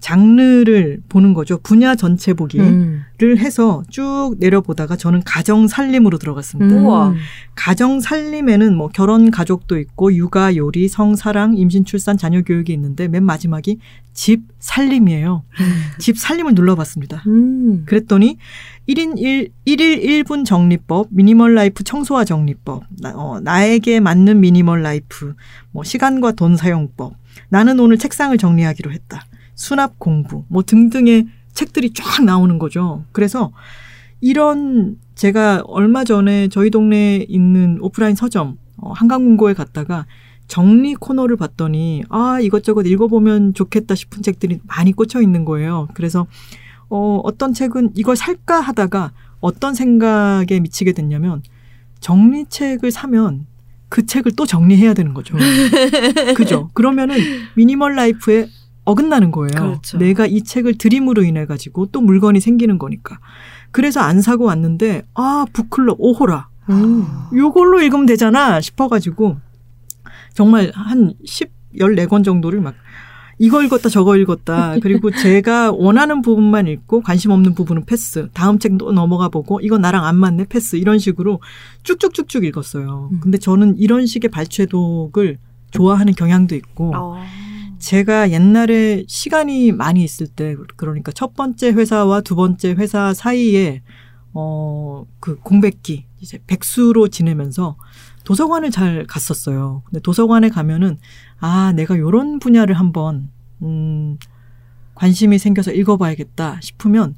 장르를 보는 거죠. 분야 전체 보기를 음. 해서 쭉 내려보다가 저는 가정 살림으로 들어갔습니다. 음. 우와. 가정 살림에는 뭐 결혼 가족도 있고 육아 요리 성 사랑 임신 출산 자녀 교육이 있는데 맨 마지막이 집 살림이에요. 집 살림을 눌러봤습니다. 음. 그랬더니 1인 1, 1일 1분 정리법, 미니멀 라이프 청소와 정리법, 나, 어, 나에게 맞는 미니멀 라이프, 뭐 시간과 돈 사용법, 나는 오늘 책상을 정리하기로 했다. 수납 공부, 뭐 등등의 책들이 쫙 나오는 거죠. 그래서 이런 제가 얼마 전에 저희 동네에 있는 오프라인 서점 어, 한강문고에 갔다가 정리 코너를 봤더니 아 이것저것 읽어보면 좋겠다 싶은 책들이 많이 꽂혀 있는 거예요. 그래서 어, 어떤 책은 이걸 살까 하다가 어떤 생각에 미치게 됐냐면 정리책을 사면 그 책을 또 정리해야 되는 거죠. [laughs] 그죠? 그러면은 미니멀 라이프에 어긋나는 거예요. 그렇죠. 내가 이 책을 드림으로 인해 가지고 또 물건이 생기는 거니까. 그래서 안 사고 왔는데 아 북클럽 오호라 음. 요걸로 읽으면 되잖아 싶어가지고 정말 한 10, 14권 정도를 막 이거 읽었다 저거 읽었다. 그리고 [laughs] 제가 원하는 부분만 읽고 관심 없는 부분은 패스. 다음 책 또 넘어가 보고 이거 나랑 안 맞네 패스. 이런 식으로 쭉쭉쭉쭉 읽었어요. 음. 근데 저는 이런 식의 발췌독을 좋아하는 경향도 있고 어. 제가 옛날에 시간이 많이 있을 때 그러니까 첫 번째 회사와 두 번째 회사 사이에 어 그 공백기 이제 백수로 지내면서 도서관을 잘 갔었어요. 근데 도서관에 가면은 아 내가 요런 분야를 한번 음 관심이 생겨서 읽어봐야겠다 싶으면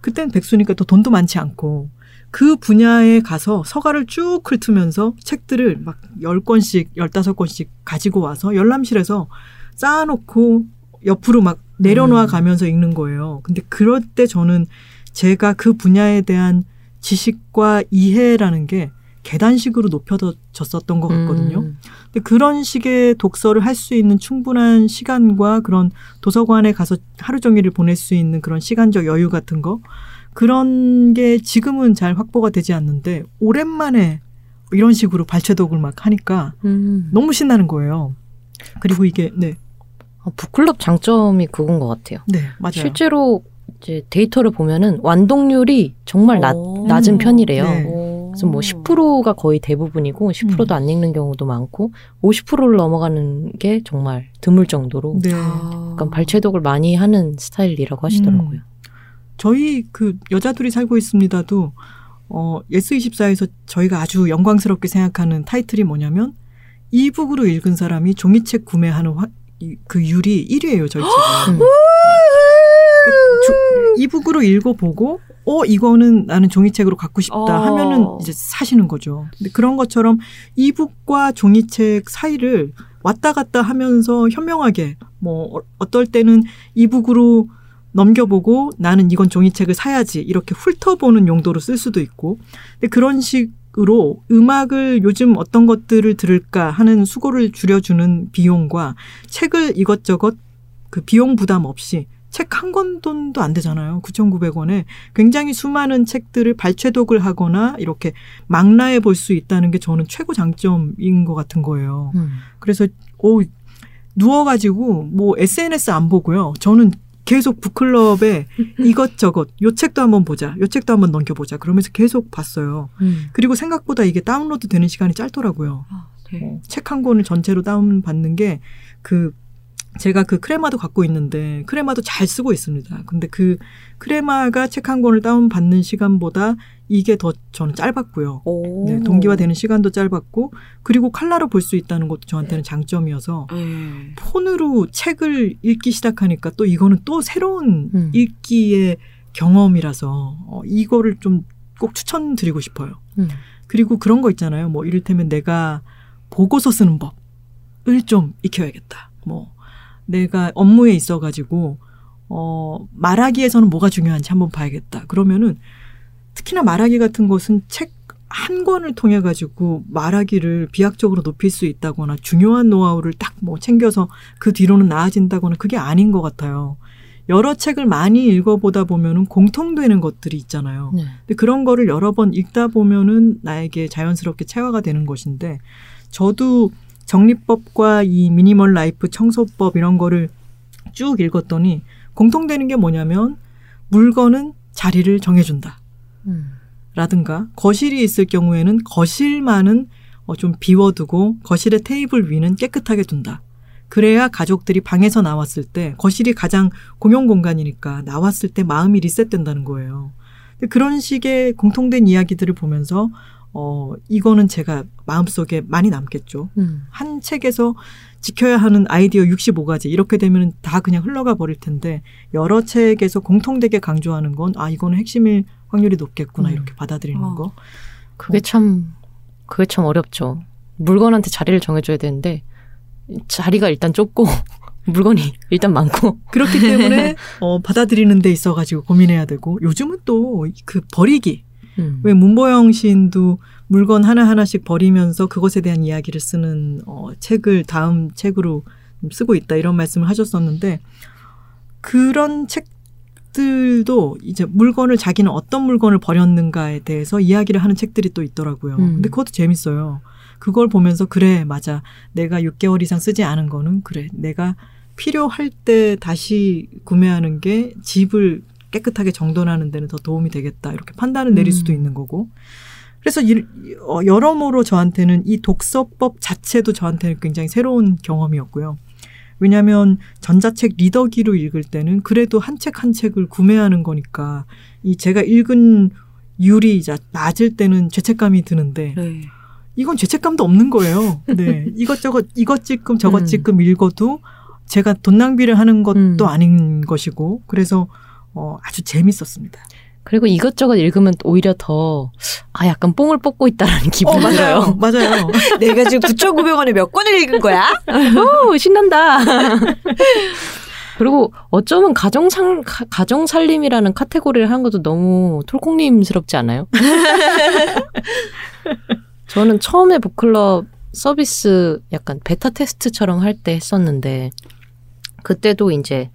그땐 백수니까 또 돈도 많지 않고 그 분야에 가서 서가를 쭉 훑으면서 책들을 막 10권씩, 15권씩 가지고 와서 열람실에서 쌓아놓고 옆으로 막 내려놓아 가면서 읽는 거예요. 근데 그럴 때 저는 제가 그 분야에 대한 지식과 이해라는 게 계단식으로 높여졌었던 것 같거든요. 음. 근데 그런 식의 독서를 할 수 있는 충분한 시간과 그런 도서관에 가서 하루 종일을 보낼 수 있는 그런 시간적 여유 같은 거 그런 게 지금은 잘 확보가 되지 않는데 오랜만에 이런 식으로 발췌독을 막 하니까 음. 너무 신나는 거예요. 그리고 이게 네, 어, 북클럽 장점이 그건 것 같아요. 네 맞아요. 실제로 이제 데이터를 보면은 완독률이 정말 낮, 오. 낮은 편이래요. 네. 그래서 뭐 10%가 거의 대부분이고 10%도 음. 안 읽는 경우도 많고 50%를 넘어가는 게 정말 드물 정도로 네. 아. 약간 발췌독을 많이 하는 스타일이라고 하시더라고요. 저희 그 여자들이 살고 있습니다도 어 예스24에서 저희가 아주 영광스럽게 생각하는 타이틀이 뭐냐면 이북으로 읽은 사람이 종이책 구매하는 화, 이- 그 율이 1위예요, 저희 책은. 음. 그 조- 이북으로 읽어보고 어 이거는 나는 종이책으로 갖고 싶다 어. 하면은 이제 사시는 거죠. 근데 그런 것처럼 이북과 종이책 사이를 왔다 갔다 하면서 현명하게 뭐 어- 어떨 때는 이북으로 넘겨보고 나는 이건 종이책을 사야지 이렇게 훑어보는 용도로 쓸 수도 있고 근데 그런 식 으로 음악을 요즘 어떤 것들을 들을까 하는 수고를 줄여주는 비용과 책을 이것저것 그 비용 부담 없이 책 한 권 돈도 안 되잖아요. 9,900원에 굉장히 수많은 책들을 발췌독을 하거나 이렇게 망라해 볼 수 있다는 게 저는 최고 장점인 것 같은 거예요. 음. 그래서 오 누워가지고 뭐 SNS 안 보고요. 저는 계속 북클럽에 [laughs] 이것저것 요 책도 한번 보자, 요 책도 한번 넘겨보자. 그러면서 계속 봤어요. 음. 그리고 생각보다 이게 다운로드 되는 시간이 짧더라고요. 아, 네. 책한 권을 전체로 다운 받는 게 그 제가 그 크레마도 갖고 있는데 크레마도 잘 쓰고 있습니다. 근데 그 크레마가 책 한 권을 다운 받는 시간보다 이게 더 저는 짧았고요. 오. 네, 동기화 되는 시간도 짧았고 그리고 칼라로 볼 수 있다는 것도 저한테는 장점이어서 네. 폰으로 책을 읽기 시작하니까 또 이거는 또 새로운 음. 읽기의 경험이라서 어, 이거를 좀 꼭 추천드리고 싶어요. 음. 그리고 그런 거 있잖아요. 뭐 이를테면 내가 보고서 쓰는 법을 좀 익혀야겠다. 뭐 내가 업무에 있어가지고 어 말하기에서는 뭐가 중요한지 한번 봐야겠다. 그러면은 특히나 말하기 같은 것은 책 한 권을 통해 가지고 말하기를 비약적으로 높일 수 있다거나 중요한 노하우를 딱 뭐 챙겨서 그 뒤로는 나아진다거나 그게 아닌 것 같아요. 여러 책을 많이 읽어보다 보면은 공통되는 것들이 있잖아요. 네. 근데 그런 거를 여러 번 읽다 보면은 나에게 자연스럽게 체화가 되는 것인데 저도 정리법과 이 미니멀 라이프 청소법 이런 거를 쭉 읽었더니 공통되는 게 뭐냐면 물건은 자리를 정해준다. 음. 라든가 거실이 있을 경우에는 거실만은 어, 좀 비워두고 거실의 테이블 위는 깨끗하게 둔다. 그래야 가족들이 방에서 나왔을 때 거실이 가장 공용 공간이니까 나왔을 때 마음이 리셋된다는 거예요. 그런 식의 공통된 이야기들을 보면서 어 이거는 제가 마음속에 많이 남겠죠. 음. 한 책에서 지켜야 하는 아이디어 65가지 이렇게 되면 다 그냥 흘러가 버릴 텐데 여러 책에서 공통되게 강조하는 건 아 이거는 핵심일 확률이 높겠구나 음. 이렇게 받아들이는 어. 거. 그게 참 그게 참 어렵죠. 물건한테 자리를 정해 줘야 되는데 자리가 일단 좁고 [laughs] 물건이 일단 많고 그렇기 때문에 [laughs] 어 받아들이는 데 있어 가지고 고민해야 되고 요즘은 또 그 버리기 음. 왜 문보영 시인도 물건 하나하나씩 버리면서 그것에 대한 이야기를 쓰는 어, 책을 다음 책으로 쓰고 있다 이런 말씀을 하셨었는데 그런 책들도 이제 물건을 자기는 어떤 물건을 버렸는가에 대해서 이야기를 하는 책들이 또 있더라고요. 음. 근데 그것도 재밌어요. 그걸 보면서 그래 맞아 내가 6개월 이상 쓰지 않은 거는 그래 내가 필요할 때 다시 구매하는 게 집을 깨끗하게 정돈하는 데는 더 도움이 되겠다 이렇게 판단을 내릴 음. 수도 있는 거고 그래서 이, 어, 여러모로 저한테는 이 독서법 자체도 저한테는 굉장히 새로운 경험이었고요. 왜냐하면 전자책 리더기로 읽을 때는 그래도 한 책한 책을 구매하는 거니까 이 제가 읽은 율이 자- 낮을 때는 죄책감이 드는데 네. 이건 죄책감도 없는 거예요. 네. [laughs] 이것저것 이것 찔끔 저것 음. 읽어도 제가 돈 낭비를 하는 것도 음. 아닌 것이고 그래서 어, 아주 재밌었습니다. 그리고 이것저것 읽으면 오히려 더, 아, 약간 뽕을 뽑고 있다라는 기분이 들어요. 맞아요. 내가 지금 9,900원에 몇 권을 읽은 거야? [laughs] 오, 신난다. 그리고 어쩌면 가정상, 가- 가정살림이라는 카테고리를 하는 것도 너무 톨콩님스럽지 않아요? [laughs] 저는 처음에 북클럽 서비스 약간 베타 테스트처럼 할 때 했었는데, 그때도 이제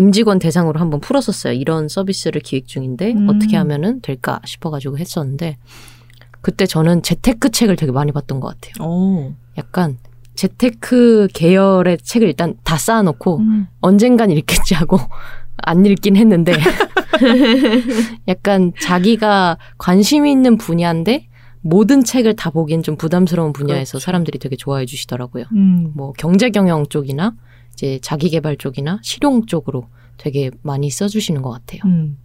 임직원 대상으로 한번 풀었었어요. 이런 서비스를 기획 중인데, 음. 어떻게 하면은 될까 싶어가지고 했었는데, 그때 저는 재테크 책을 되게 많이 봤던 것 같아요. 오. 약간 재테크 계열의 책을 일단 다 쌓아놓고 음. 언젠간 읽겠지 하고 [laughs] 안 읽긴 했는데 [laughs] 약간 자기가 관심 있는 분야인데 모든 책을 다 보기엔 좀 부담스러운 분야에서 그렇죠. 사람들이 되게 좋아해 주시더라고요. 음. 뭐 경제 경영 쪽이나 이제 자기 개발 쪽이나 실용 쪽으로 되게 많이 써주시는 것 같아요. 음.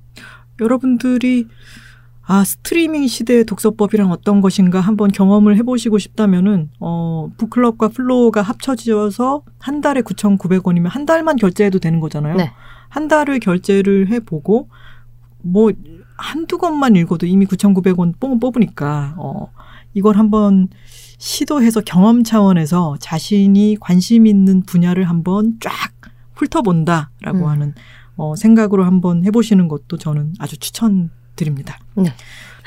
여러분들이 아 스트리밍 시대의 독서법이란 어떤 것인가 한번 경험을 해보시고 싶다면은 어 북클럽과 플로가 합쳐져서 한 달에 9,900원이면 한 달만 결제해도 되는 거잖아요. 네. 한 달을 결제를 해보고 뭐 한두 권만 읽어도 이미 9,900원 뽕 뽑으니까 어 이걸 한번 시도해서 경험 차원에서 자신이 관심 있는 분야를 한번 쫙 훑어본다라고 음. 하는 어, 생각으로 한번 해보시는 것도 저는 아주 추천드립니다. 네.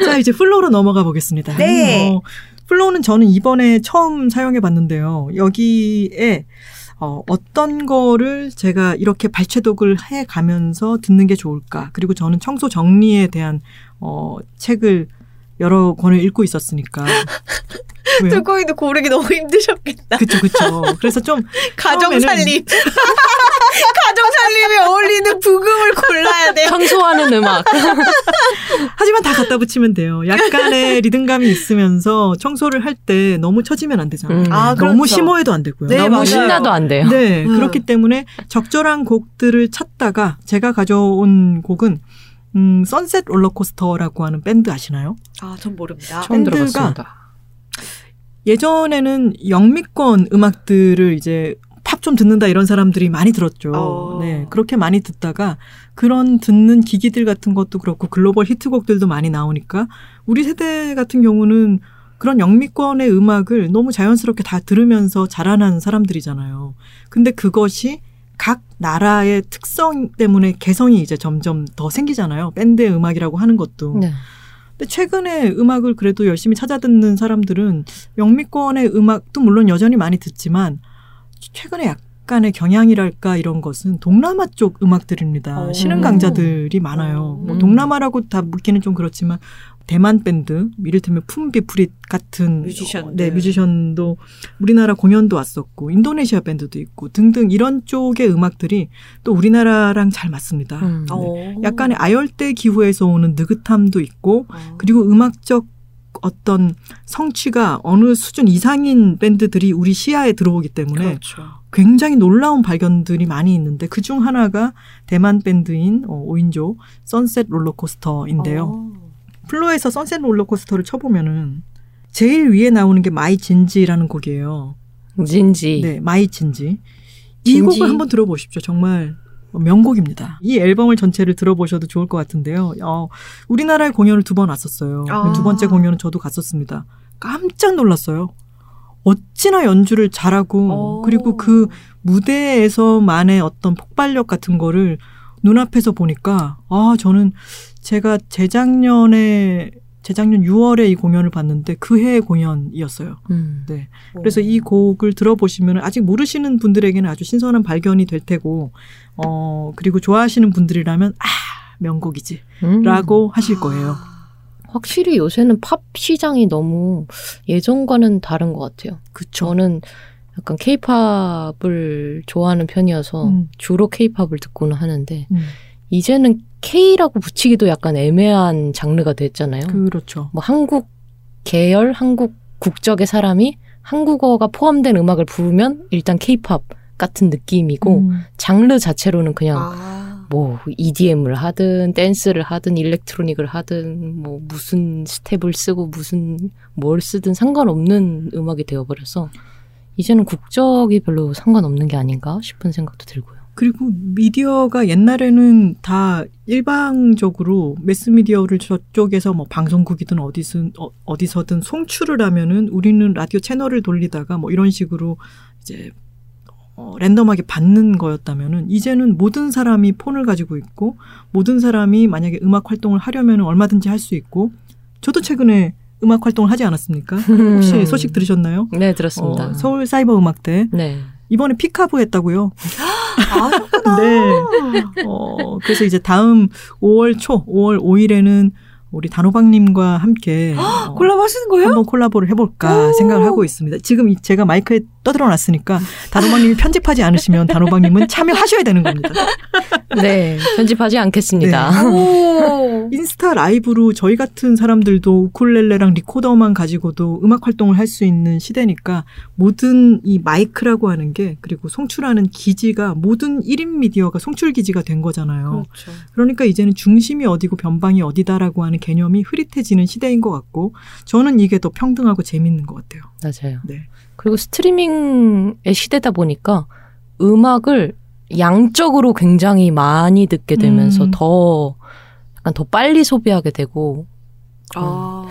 자 이제 플로로 넘어가 보겠습니다. 네. 어, 플로는 저는 이번에 처음 사용해 봤는데요. 여기에 어, 어떤 거를 제가 이렇게 발췌독을 해 가면서 듣는 게 좋을까. 그리고 저는 청소 정리에 대한 어, 책을 여러 권을 읽고 있었으니까. [laughs] 뚜껑이도 고르기 너무 힘드셨겠다. 그쵸, 그쵸. 그래서 좀 [laughs] 가정살림. [laughs] 가정살림에 어울리는 부금을 골라야 돼요. 청소하는 음악. 하지만 다 갖다 붙이면 돼요. 약간의 리듬감이 있으면서 청소를 할 때 너무 처지면 안 되잖아요. 음. 아, 너무 그렇죠. 심오해도 안 되고요. 네, 너무 맞아요. 신나도 안 돼요. 네, 음. 그렇기 때문에 적절한 곡들을 찾다가 제가 가져온 곡은 음, 선셋 롤러코스터라고 하는 밴드 아시나요? 아, 전 모릅니다. 처음 밴드가 들어봤습니다. 예전에는 영미권 음악들을 이제 팝 좀 듣는다 이런 사람들이 많이 들었죠. 어. 네, 그렇게 많이 듣다가 그런 듣는 기기들 같은 것도 그렇고 글로벌 히트곡들도 많이 나오니까 우리 세대 같은 경우는 그런 영미권의 음악을 너무 자연스럽게 다 들으면서 자라난 사람들이잖아요. 근데 그것이 각 나라의 특성 때문에 개성이 이제 점점 더 생기잖아요. 밴드의 음악이라고 하는 것도. 네. 근데 최근에 음악을 그래도 열심히 찾아 듣는 사람들은 영미권의 음악도 물론 여전히 많이 듣지만 최근에 약간의 경향이랄까 이런 것은 동남아 쪽 음악들입니다. 오. 신흥 강자들이 많아요. 뭐 음. 동남아라고 다 묻기는 좀 그렇지만 대만 밴드, 이를테면 품비 프릿 같은 뮤지션들. 어, 네, 뮤지션도 우리나라 공연도 왔었고 인도네시아 밴드도 있고 등등 이런 쪽의 음악들이 또 우리나라랑 잘 맞습니다. 음. 네. 어. 약간의 아열대 기후에서 오는 느긋함도 있고 어. 그리고 음악적 어떤 성취가 어느 수준 이상인 밴드들이 우리 시야에 들어오기 때문에 그렇죠. 굉장히 놀라운 발견들이 많이 있는데 그 중 하나가 대만 밴드인 어, 5인조 선셋 롤러코스터인데요. 어. 플로에서 선셋 롤러코스터를 쳐보면은 제일 위에 나오는 게 마이 진지라는 곡이에요. 진지. 네, 마이 진지. 이 진지. 곡을 한번 들어보십시오. 정말 명곡입니다. 이 앨범을 전체를 들어보셔도 좋을 것 같은데요. 어, 우리나라에 공연을 두 번 왔었어요. 아. 두 번째 공연은 저도 갔었습니다. 깜짝 놀랐어요. 어찌나 연주를 잘하고 어. 그리고 그 무대에서만의 어떤 폭발력 같은 거를 눈앞에서 보니까 아 저는 제가 재작년에 재작년 6월에 이 공연을 봤는데 그 해의 공연이었어요. 음. 네. 그래서 이 곡을 들어보시면 아직 모르시는 분들에게는 아주 신선한 발견이 될 테고, 어, 그리고 좋아하시는 분들이라면, 아, 명곡이지. 음. 라고 하실 거예요. 확실히 요새는 팝 시장이 너무 예전과는 다른 것 같아요. 그쵸. 저는 약간 케이팝을 좋아하는 편이어서 음. 주로 케이팝을 듣고는 하는데 음. 이제는 K라고 붙이기도 약간 애매한 장르가 됐잖아요. 그렇죠. 뭐 한국 계열, 한국 국적의 사람이 한국어가 포함된 음악을 부르면 일단 케이팝 같은 느낌이고 음. 장르 자체로는 그냥 아. 뭐 EDM을 하든 댄스를 하든 일렉트로닉을 하든 뭐 무슨 스텝을 쓰고 무슨 뭘 쓰든 상관없는 음악이 되어버려서 이제는 국적이 별로 상관없는 게 아닌가 싶은 생각도 들고요. 그리고 미디어가 옛날에는 다 일방적으로 매스미디어를 저쪽에서 뭐 방송국이든 어디든 어, 어디서든 송출을 하면은 우리는 라디오 채널을 돌리다가 뭐 이런 식으로 이제 어, 랜덤하게 받는 거였다면은 이제는 모든 사람이 폰을 가지고 있고 모든 사람이 만약에 음악 활동을 하려면 얼마든지 할 수 있고 저도 최근에 음악 활동을 하지 않았습니까? [laughs] 혹시 소식 들으셨나요? 네, 들었습니다. 어, 서울 사이버 음악대 네. 이번에 피카브 했다고요. [gasps] 아. 네. 어, 그래서 이제 다음 5월 초, 5월 5일에는 우리 단호박님과 함께 어, 콜라보 하시는 거예요? 한번 콜라보를 해볼까 오. 생각을 하고 있습니다. 지금 이- 제가 마이크에 떠들어놨으니까 단호박님이 편집하지 않으시면 단호박님은 참여하셔야 되는 겁니다. [laughs] 네, 편집하지 않겠습니다. 오. [laughs] 인스타 라이브로 저희 같은 사람들도 우쿨렐레랑 리코더만 가지고도 음악 활동을 할 수 있는 시대니까 모든 이 마이크라고 하는 게 그리고 송출하는 기지가 모든 1인 미디어가 송출 기지가 된 거잖아요. 그렇죠. 그러니까 이제는 중심이 어디고 변방이 어디다라고 하는 개념이 흐릿해지는 시대인 것 같고 저는 이게 더 평등하고 재밌는 것 같아요. 맞아요. 네. 그리고 스트리밍의 시대다 보니까 음악을 양적으로 굉장히 많이 듣게 되면서 음. 더 약간 더 빨리 소비하게 되고 아.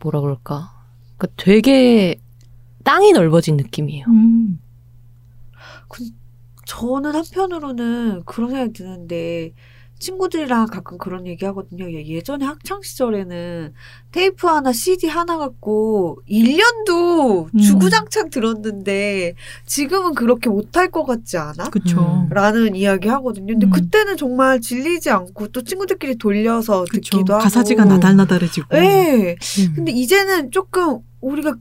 뭐라 그럴까? 그러니까 되게 땅이 넓어진 느낌이에요. 음. 저는 한편으로는 그런 생각이 드는데 친구들이랑 가끔 그런 얘기 하거든요. 예- 예전에 학창 시절에는 테이프 하나, CD 하나 갖고 1년도 음. 주구장창 들었는데 지금은 그렇게 못할 것 같지 않아? 그쵸. 음. 라는 이야기 하거든요. 근데 음. 그때는 정말 질리지 않고 또 친구들끼리 돌려서 그쵸. 듣기도 하고. 가사지가 나달나달해지고. 네. 음. 근데 이제는 조금 우리가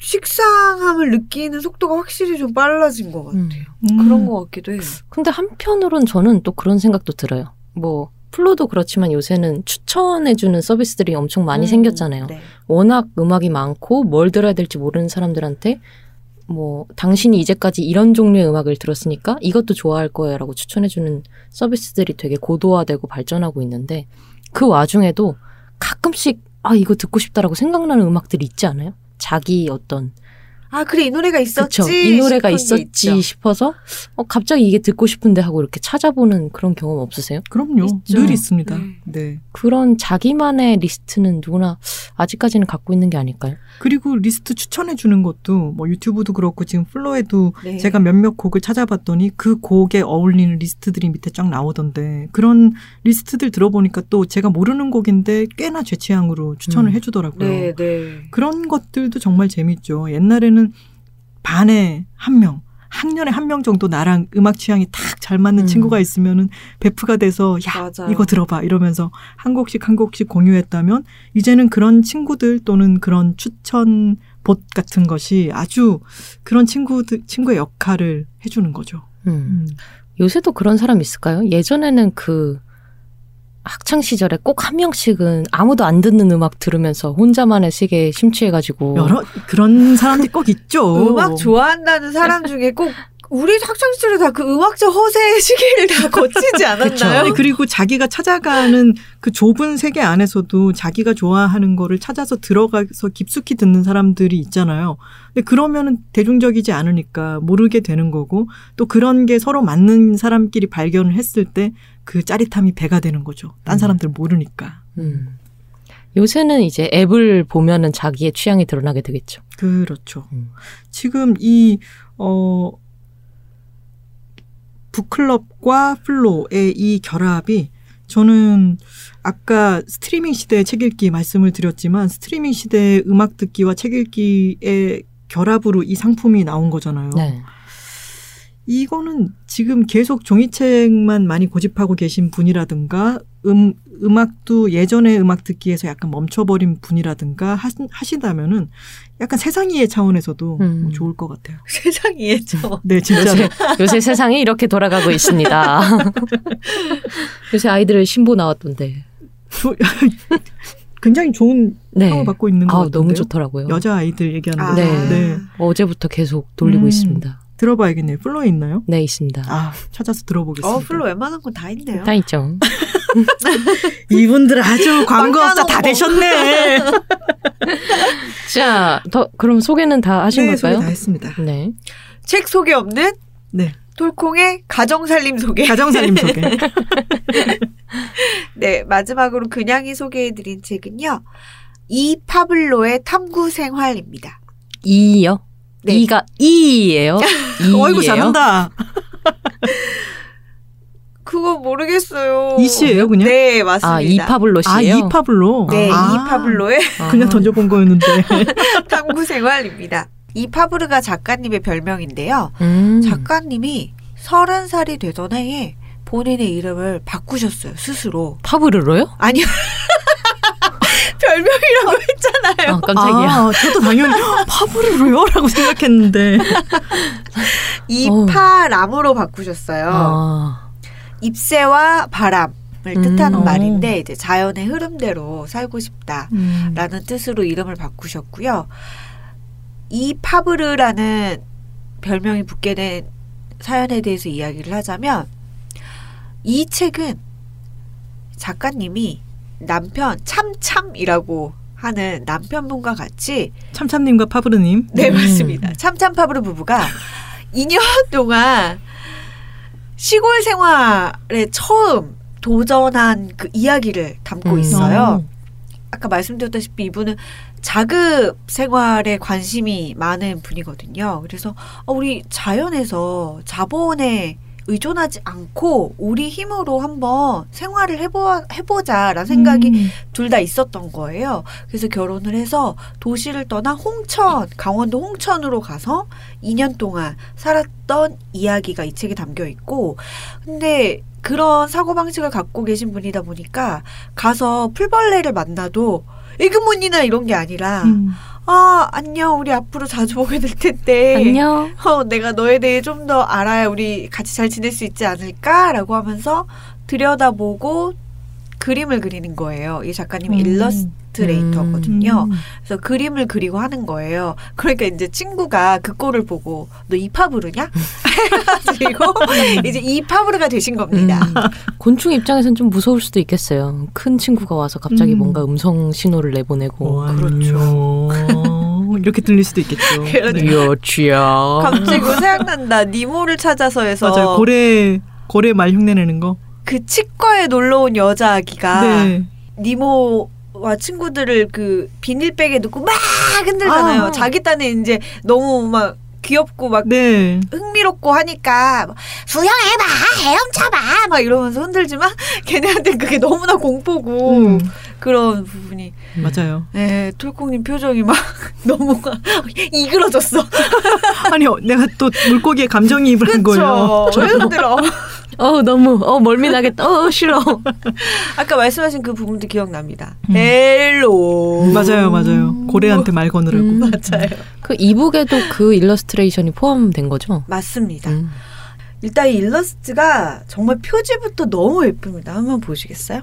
식상함을 느끼는 속도가 확실히 좀 빨라진 것 같아요. 음. 음. 그런 것 같기도 해요. 근데 한편으론 저는 또 그런 생각도 들어요. 뭐 플로도 그렇지만 요새는 추천해주는 서비스들이 엄청 많이 음, 생겼잖아요. 네. 워낙 음악이 많고 뭘 들어야 될지 모르는 사람들한테 뭐 당신이 이제까지 이런 종류의 음악을 들었으니까 이것도 좋아할 거예요라고 추천해주는 서비스들이 되게 고도화되고 발전하고 있는데 그 와중에도 가끔씩 아 이거 듣고 싶다라고 생각나는 음악들이 있지 않아요? 자기 어떤 아 그래 이 노래가 있었지. 그쵸 이 노래가 있었지. 싶어서 어 갑자기 이게 듣고 싶은데 하고 이렇게 찾아보는 그런 경험 없으세요? 그럼요. 있죠. 늘 있습니다. 네. 네. 그런 자기만의 리스트는 누구나 아직까지는 갖고 있는 게 아닐까요? 그리고 리스트 추천해 주는 것도 뭐 유튜브도 그렇고 지금 플로에도 네. 제가 몇몇 곡을 찾아봤더니 그 곡에 어울리는 리스트들이 밑에 쫙 나오던데 그런 리스트들 들어보니까 또 제가 모르는 곡인데 꽤나 제 취향으로 추천을 음. 해주더라고요. 네, 네. 그런 것들도 정말 재밌죠. 옛날에는 반에 한 명, 학년에 한 명 정도 나랑 음악 취향이 딱 잘 맞는 음. 친구가 있으면은 베프가 돼서 야 맞아요. 이거 들어봐 이러면서 한 곡씩 한 곡씩 공유했다면 이제는 그런 친구들 또는 그런 추천 봇 같은 것이 아주 그런 친구들 친구의 역할을 해주는 거죠. 음. 음. 요새도 그런 사람 있을까요? 예전에는 그 학창 시절에 꼭 한 명씩은 아무도 안 듣는 음악 들으면서 혼자만의 세계에 심취해가지고 여러 그런 사람들이 꼭 있죠. 음악 좋아한다는 사람 중에 꼭 우리 학창 시절에 다 그 음악적 허세의 시기를 다 거치지 않았나요? 그리고 자기가 찾아가는 그 좁은 세계 안에서도 자기가 좋아하는 거를 찾아서 들어가서 깊숙이 듣는 사람들이 있잖아요. 근데 그러면은 대중적이지 않으니까 모르게 되는 거고 또 그런 게 서로 맞는 사람끼리 발견을 했을 때 그 짜릿함이 배가 되는 거죠. 딴 음. 사람들 모르니까. 음. 요새는 이제 앱을 보면은 자기의 취향이 드러나게 되겠죠. 그렇죠. 음. 지금 이, 어, 북클럽과 플로의 이 결합이 저는 아까 스트리밍 시대의 책 읽기 말씀을 드렸지만 스트리밍 시대의 음악 듣기와 책 읽기의 결합으로 이 상품이 나온 거잖아요. 네. 이거는 지금 계속 종이책만 많이 고집하고 계신 분이라든가 음, 음악도 예전의 음악 듣기에서 약간 멈춰버린 분이라든가 하, 하시다면은 약간 세상 이의 차원에서도 음. 좋을 것 같아요. [laughs] 세상이죠. [laughs] 네, 진짜로. 요새, 요새 세상이 이렇게 돌아가고 있습니다. [laughs] 요새 아이들의 신보 나왔던데. 조- 굉장히 좋은 네. 평을 받고 있는 것 아, 같은데요. 너무 좋더라고요. 여자 아이들 얘기하는 아. 거. 네. 네. 어제부터 계속 돌리고 음. 있습니다. 들어봐야겠네요. 플로에 있나요? 네, 있습니다. 아, 찾아서 들어보겠습니다. 어, 플로 웬만한 건 다 있네요. 다 있죠. [laughs] 이분들 아주 [laughs] 광고업자 다. 되셨네. [laughs] 자, 더, 그럼 소개는 다 하신 네, 소개 걸까요? 다 했습니다. 네. 책 소개 없는 네. 톨콩의 가정살림 소개. 가정살림 소개. 네, 마지막으로 그냥이 소개해드린 책은요. 이 파블로의 탐구 생활입니다. 이요? 네. 이가 이예요? [laughs] 어이구, 잘한다. [laughs] 그거 모르겠어요. 이 씨예요, 그냥? 네, 맞습니다. 아, 이파블로 아, 씨예요? 이파블로? 네, 아, 이 파블로의 그냥 던져본 거였는데. [laughs] 탐구 생활입니다. 이 파블르가 작가님의 별명인데요. 음. 작가님이 서른 살이 되던 해에 본인의 이름을 바꾸셨어요, 스스로. 파브르로요? 아니요. 별명이라고 [laughs] 했잖아요. 아, 깜짝이야. 아, 저도 당연히 파블로요? 라고 생각했는데. [laughs] 이파람으로 바꾸셨어요. 아. ip새와 바람을 음. 뜻하는 어. 말인데 이제 자연의 흐름대로 살고 싶다. 음. 라는 뜻으로 이름을 바꾸셨고요. 이 파브르라는 별명이 붙게 된 사연에 대해서 이야기를 하자면 이 책은 작가님이 남편 참참이라고 하는 남편분과 같이 참참님과 파브르님. 네 음. 맞습니다. 참참 파브르 부부가 2년 동안 시골 생활에 처음 도전한 그 이야기를 담고 음. 있어요. 아까 말씀드렸다시피 이분은 자급 생활에 관심이 많은 분이거든요. 그래서 어, 우리 자연에서 자본에 의존하지 않고 우리 힘으로 한번 생활을 해보, 해보자라는 생각이 음. 둘다 있었던 거예요. 그래서 결혼을 해서 도시를 떠나 홍천, 강원도 홍천으로 가서 2년 동안 살았던 이야기가 이 책에 담겨 있고, 근데 그런 사고방식을 갖고 계신 분이다 보니까 가서 풀벌레를 만나도 에그문이나 이런 게 아니라, 음. 아, 안녕, 우리 앞으로 자주 보게 될 텐데. 안녕. 어, 내가 너에 대해 좀 더 알아야 우리 같이 잘 지낼 수 있지 않을까라고 하면서 들여다보고 그림을 그리는 거예요. 이 작가님이 음. 일러스 트레이터거든요. 음. 그래서 그림을 그리고 하는 거예요. 그러니까 이제 친구가 그 꼴을 보고 너 이파브르냐? 해가지고 [laughs] 이제 이파브르가 되신 겁니다. 음. 곤충 입장에선 좀 무서울 수도 있겠어요. 큰 친구가 와서 갑자기 음. 뭔가 음성 신호를 내보내고. 어, 그렇죠. [laughs] 이렇게 들릴 수도 있겠죠. [laughs] 그렇죠. 갑자기 생각난다. 니모를 찾아서에서 맞아요. 고래 고래 말 흉내내는 거. 그 치과에 놀러 온 여자 아기가 네. 니모 와 친구들을 그 비닐백에 넣고 막 흔들잖아요. 아. 자기 딴에 이제 너무 막 귀엽고 막 네. 흥미롭고 하니까 막 수영해봐, 헤엄쳐봐 막 이러면서 흔들지만 [laughs] 걔네한테 그게 너무나 공포고 음, 그런 부분이 맞아요. 네, 톨콩님 표정이 막 [laughs] 너무 이그러졌어. [laughs] 아니 어, 내가 또 물고기에 감정이입을 한 거예요. 왜 흔들어? 어, 너무, 어, 멀미나겠다. 어, 싫어. [laughs] 아까 말씀하신 그 부분도 기억납니다. 음. Hello. 맞아요, 맞아요. 고래한테 말 거느라고. 음. 맞아요. 그 이북에도 그 일러스트레이션이 포함된 거죠? 맞습니다. 음. 일단 이 일러스트가 정말 표지부터 너무 예쁩니다. 한번 보시겠어요?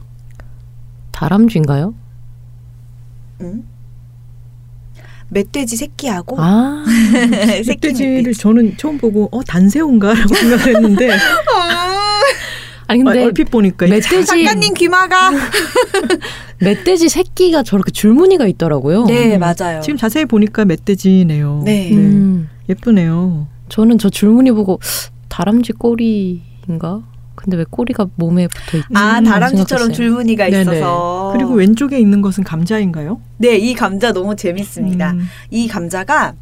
다람쥐인가요? 응? 멧돼지 새끼하고 아, [laughs] 새끼 멧돼지를 저는 처음 보고 어 단새우인가라고 생각했는데 [laughs] 아 니 근데 얼핏 보니까 멧돼지 작가님 귀마가 [laughs] 멧돼지 새끼가 저렇게 줄무늬가 있더라고요. 네 맞아요. 지금 자세히 보니까 멧돼지네요. 네. 음, 예쁘네요. 저는 저 줄무늬 보고 다람쥐 꼬리인가? 근데 왜 꼬리가 몸에 붙어 있지? 아 음, 다람쥐처럼 생각했어요. 줄무늬가 네네. 있어서 그리고 왼쪽에 있는 것은 감자인가요? 네 이 감자 너무 재밌습니다. 음, 이 감자가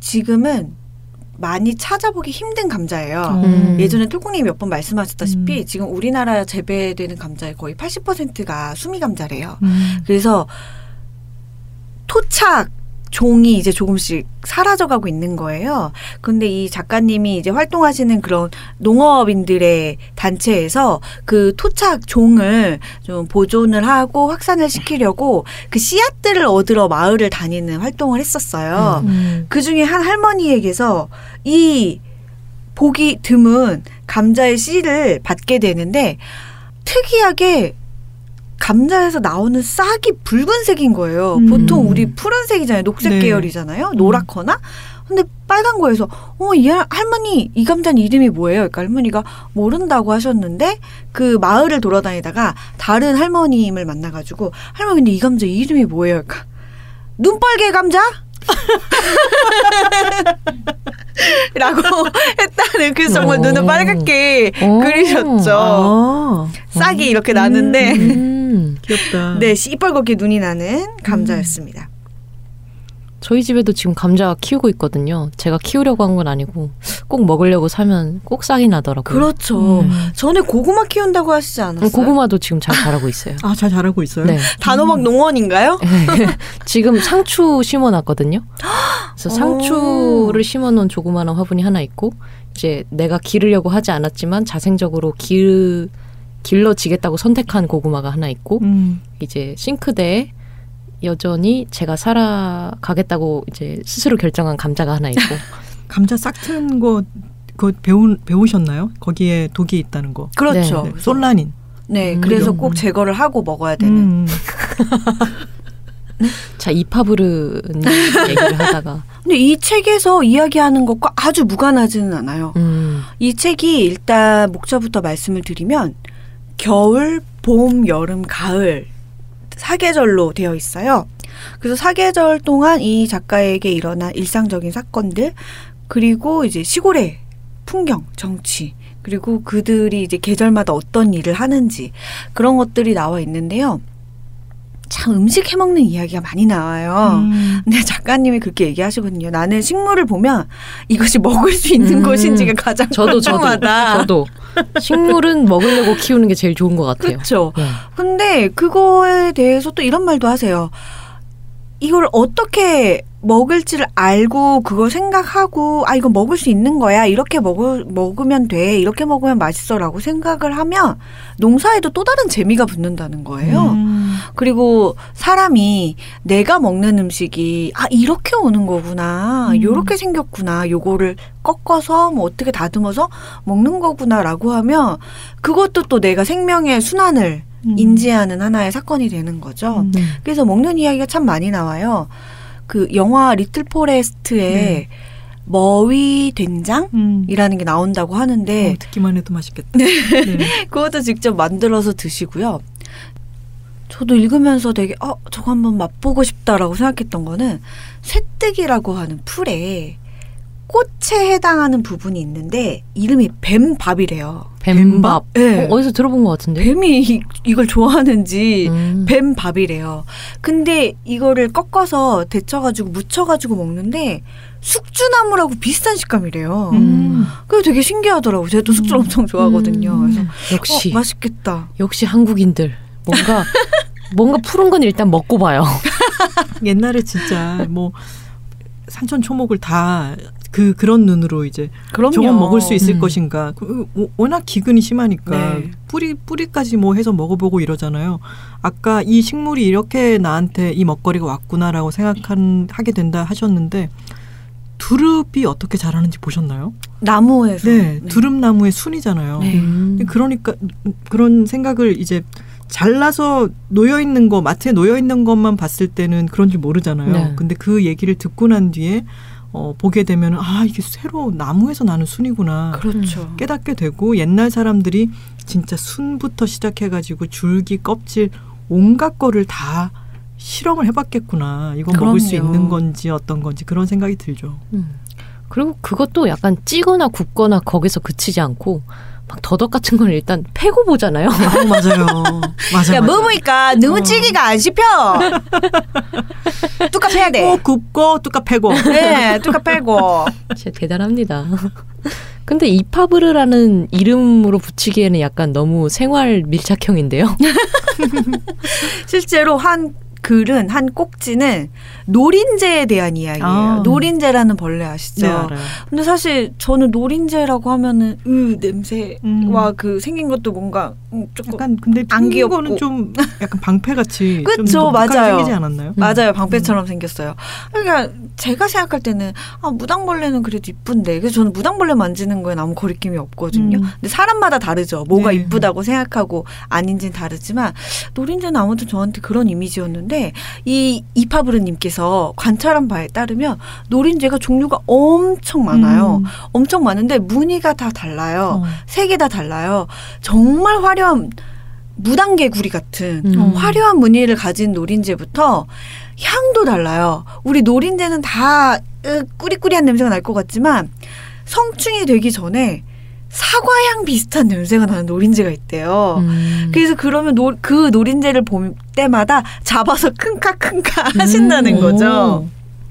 지금은 많이 찾아보기 힘든 감자예요. 어. 음. 예전에 톨콩님이 몇 번 말씀하셨다시피 음. 지금 우리나라 재배되는 감자의 거의 80%가 수미 감자래요. 음. 그래서 토착 종이 이제 조금씩 사라져가고 있는 거예요. 근데 이 작가님이 이제 활동하시는 그런 농업인들의 단체에서 그 토착 종을 좀 보존을 하고 확산을 시키려고 그 씨앗들을 얻으러 마을을 다니는 활동을 했었어요. 음. 그 중에 한 할머니에게서 이 보기 드문 감자의 씨를 받게 되는데 특이하게 감자에서 나오는 싹이 붉은색인 거예요. 음. 보통 우리 푸른색이잖아요. 녹색 네. 계열이잖아요. 노랗거나. 근데 빨간 거에서 어, 이 할- 할머니 이 감자는 이름이 뭐예요? 그러니까 할머니가 모른다고 하셨는데 그 마을을 돌아다니다가 다른 할머님을 만나 가지고 할머니 근데 이 감자 이름이 뭐예요? 그러니까 눈빨개 감자? [laughs] 라고 했다는 그래서 정말 오. 눈을 빨갛게 오. 그리셨죠. 아, 싹이 이렇게 나는데 음. 귀엽다. 네 시뻘겋게 눈이 나는 감자였습니다. 저희 집에도 지금 감자 키우고 있거든요. 제가 키우려고 한 건 아니고 꼭 먹으려고 사면 꼭 싹이 나더라고요. 그렇죠. 음. 전에 고구마 키운다고 하시지 않았어요? 음, 고구마도 지금 잘 자라고 있어요. 아, 잘 자라고 있어요? 네. 단호박 농원인가요? [laughs] 지금 상추 심어놨거든요. 그래서 오. 상추를 심어놓은 조그마한 화분이 하나 있고 이제 내가 기르려고 하지 않았지만 자생적으로 길 길러지겠다고 선택한 고구마가 하나 있고 음. 이제 싱크대에 여전히 제가 살아가겠다고 이제 스스로 결정한 감자가 하나 있고 [laughs] 감자 싹 트는 거, 그거 배우, 배우셨나요? 거기에 독이 있다는 거. 그렇죠. 네, 솔라닌. 네, 음, 그래서. 꼭 제거를 하고 먹어야 되는. 음. [laughs] 자 이파브르 얘기를 하다가 근데 이 책에서 이야기하는 것과 아주 무관하지는 않아요. 음, 이 책이 일단 목차부터 말씀을 드리면 겨울, 봄, 여름, 가을 사계절로 되어 있어요. 그래서 사계절 동안 이 작가에게 일어난 일상적인 사건들 그리고 이제 시골의 풍경, 정치 그리고 그들이 이제 계절마다 어떤 일을 하는지 그런 것들이 나와 있는데요. 참 음식 해먹는 이야기가 많이 나와요. 음. 근데 작가님이 그렇게 얘기하시거든요. 나는 식물을 보면 이것이 먹을 수 있는 음. 것인지가 가장 저도 저도 궁금하다. 저도 식물은 먹으려고 키우는 게 제일 좋은 것 같아요. 그렇죠. 네. 근데 그거에 대해서 또 이런 말도 하세요. 이걸 어떻게 먹을지를 알고 그걸 생각하고 아 이거 먹을 수 있는 거야 이렇게 먹을 먹으면 돼 이렇게 먹으면 맛있어라고 생각을 하면 농사에도 또 다른 재미가 붙는다는 거예요. 음. 그리고 사람이 내가 먹는 음식이 아 이렇게 오는 거구나 음. 요렇게 생겼구나 요거를 꺾어서 뭐 어떻게 다듬어서 먹는 거구나라고 하면 그것도 또 내가 생명의 순환을 음. 인지하는 하나의 사건이 되는 거죠. 음. 그래서 먹는 이야기가 참 많이 나와요. 그 영화 리틀 포레스트에 네. 머위 된장이라는 음. 게 나온다고 하는데 어, 듣기만 해도 맛있겠다. 네. [laughs] 그것도 직접 만들어서 드시고요. 저도 읽으면서 되게 어 저거 한번 맛보고 싶다라고 생각했던 거는 쇠뜨기라고 하는 풀에 꽃에 해당하는 부분이 있는데 이름이 뱀밥이래요. 뱀밥. 네. 어, 어디서 들어본 것 같은데. 뱀이 이- 이걸 좋아하는지 음. 뱀밥이래요. 근데 이거를 꺾어서 데쳐가지고 무쳐가지고 먹는데 숙주나물하고 비슷한 식감이래요. 음. 그게 되게 신기하더라고요. 제가 또 숙주를 엄청 좋아하거든요. 그래서 역시 어, 맛있겠다. 역시 한국인들 뭔가 [laughs] 뭔가 푸른 건 일단 먹고 봐요. [laughs] 옛날에 진짜 뭐 산천 초목을 다 그 그런 눈으로 이제 그럼요. 저건 먹을 수 있을 음. 것인가. 그, 워- 워낙 기근이 심하니까 네. 뿌리 뿌리까지 뭐 해서 먹어보고 이러잖아요. 아까 이 식물이 이렇게 나한테 이 먹거리가 왔구나라고 생각한 하게 된다 하셨는데 두릅이 어떻게 자라는지 보셨나요? 나무에서. 네, 두릅 나무의 순이잖아요. 네. 음. 그러니까 그런 생각을 이제 잘라서 놓여 있는 거 마트에 놓여 있는 것만 봤을 때는 그런 줄 모르잖아요. 네. 근데 그 얘기를 듣고 난 뒤에 어, 보게 되면 아 이게 새로 나무에서 나는 순이구나 그렇죠. 깨닫게 되고 옛날 사람들이 진짜 순부터 시작해가지고 줄기 껍질 온갖 거를 다 실험을 해봤겠구나. 이건 먹을 수 그럼요. 있는 건지 어떤 건지 그런 생각이 들죠. 음. 그리고 그것도 약간 찌거나 굽거나 거기서 그치지 않고 막 더덕 같은 걸 일단 패고 보잖아요. 아, 맞아요. 맞아요. 야, 뭐 보니까 너무 어. 찌기가 안 씹혀. [laughs] 뚜까 패야 돼. 꼭 굽고 뚜까 패고. 네, 뚜까 빼고. [laughs] 진짜 대단합니다. 근데 이파브르라는 이름으로 붙이기에는 약간 너무 생활 밀착형인데요. [laughs] 실제로 한 글은 한 꼭지는 노린재에 대한 이야기예요. 아. 노린재라는 벌레 아시죠? 네. 근데 사실 저는 노린재라고 하면은 으 냄새와 음. 그 생긴 것도 뭔가 음, 조금 약간 근데 안안 귀엽고. 거는 좀 약간 방패같이 [laughs] 독특하게 맞아요. 생기지 않았나요? 맞아요. 방패처럼 생겼어요. 그러니까 제가 생각할 때는 아 무당벌레는 그래도 이쁜데 그래서 저는 무당벌레 만지는 거에 아무 거리낌이 없거든요. 음. 근데 사람마다 다르죠. 뭐가 네. 이쁘다고 생각하고 아닌지는 다르지만 노린재는 아무튼 저한테 그런 이미지였는데 이 이파브르님께서 관찰한 바에 따르면 노린재가 종류가 엄청 많아요. 음. 엄청 많은데 무늬가 다 달라요. 어. 색이 다 달라요. 정말 화려 한 무당개구리 같은 음. 화려한 무늬를 가진 노린재부터 향도 달라요. 우리 노린재는 다 으, 꾸리꾸리한 냄새가 날 것 같지만 성충이 되기 전에 사과향 비슷한 냄새가 나는 노린재가 있대요. 음. 그래서 그러면 노, 그 노린재를 볼 때마다 잡아서 킁카킁카 하신다는 음. 거죠.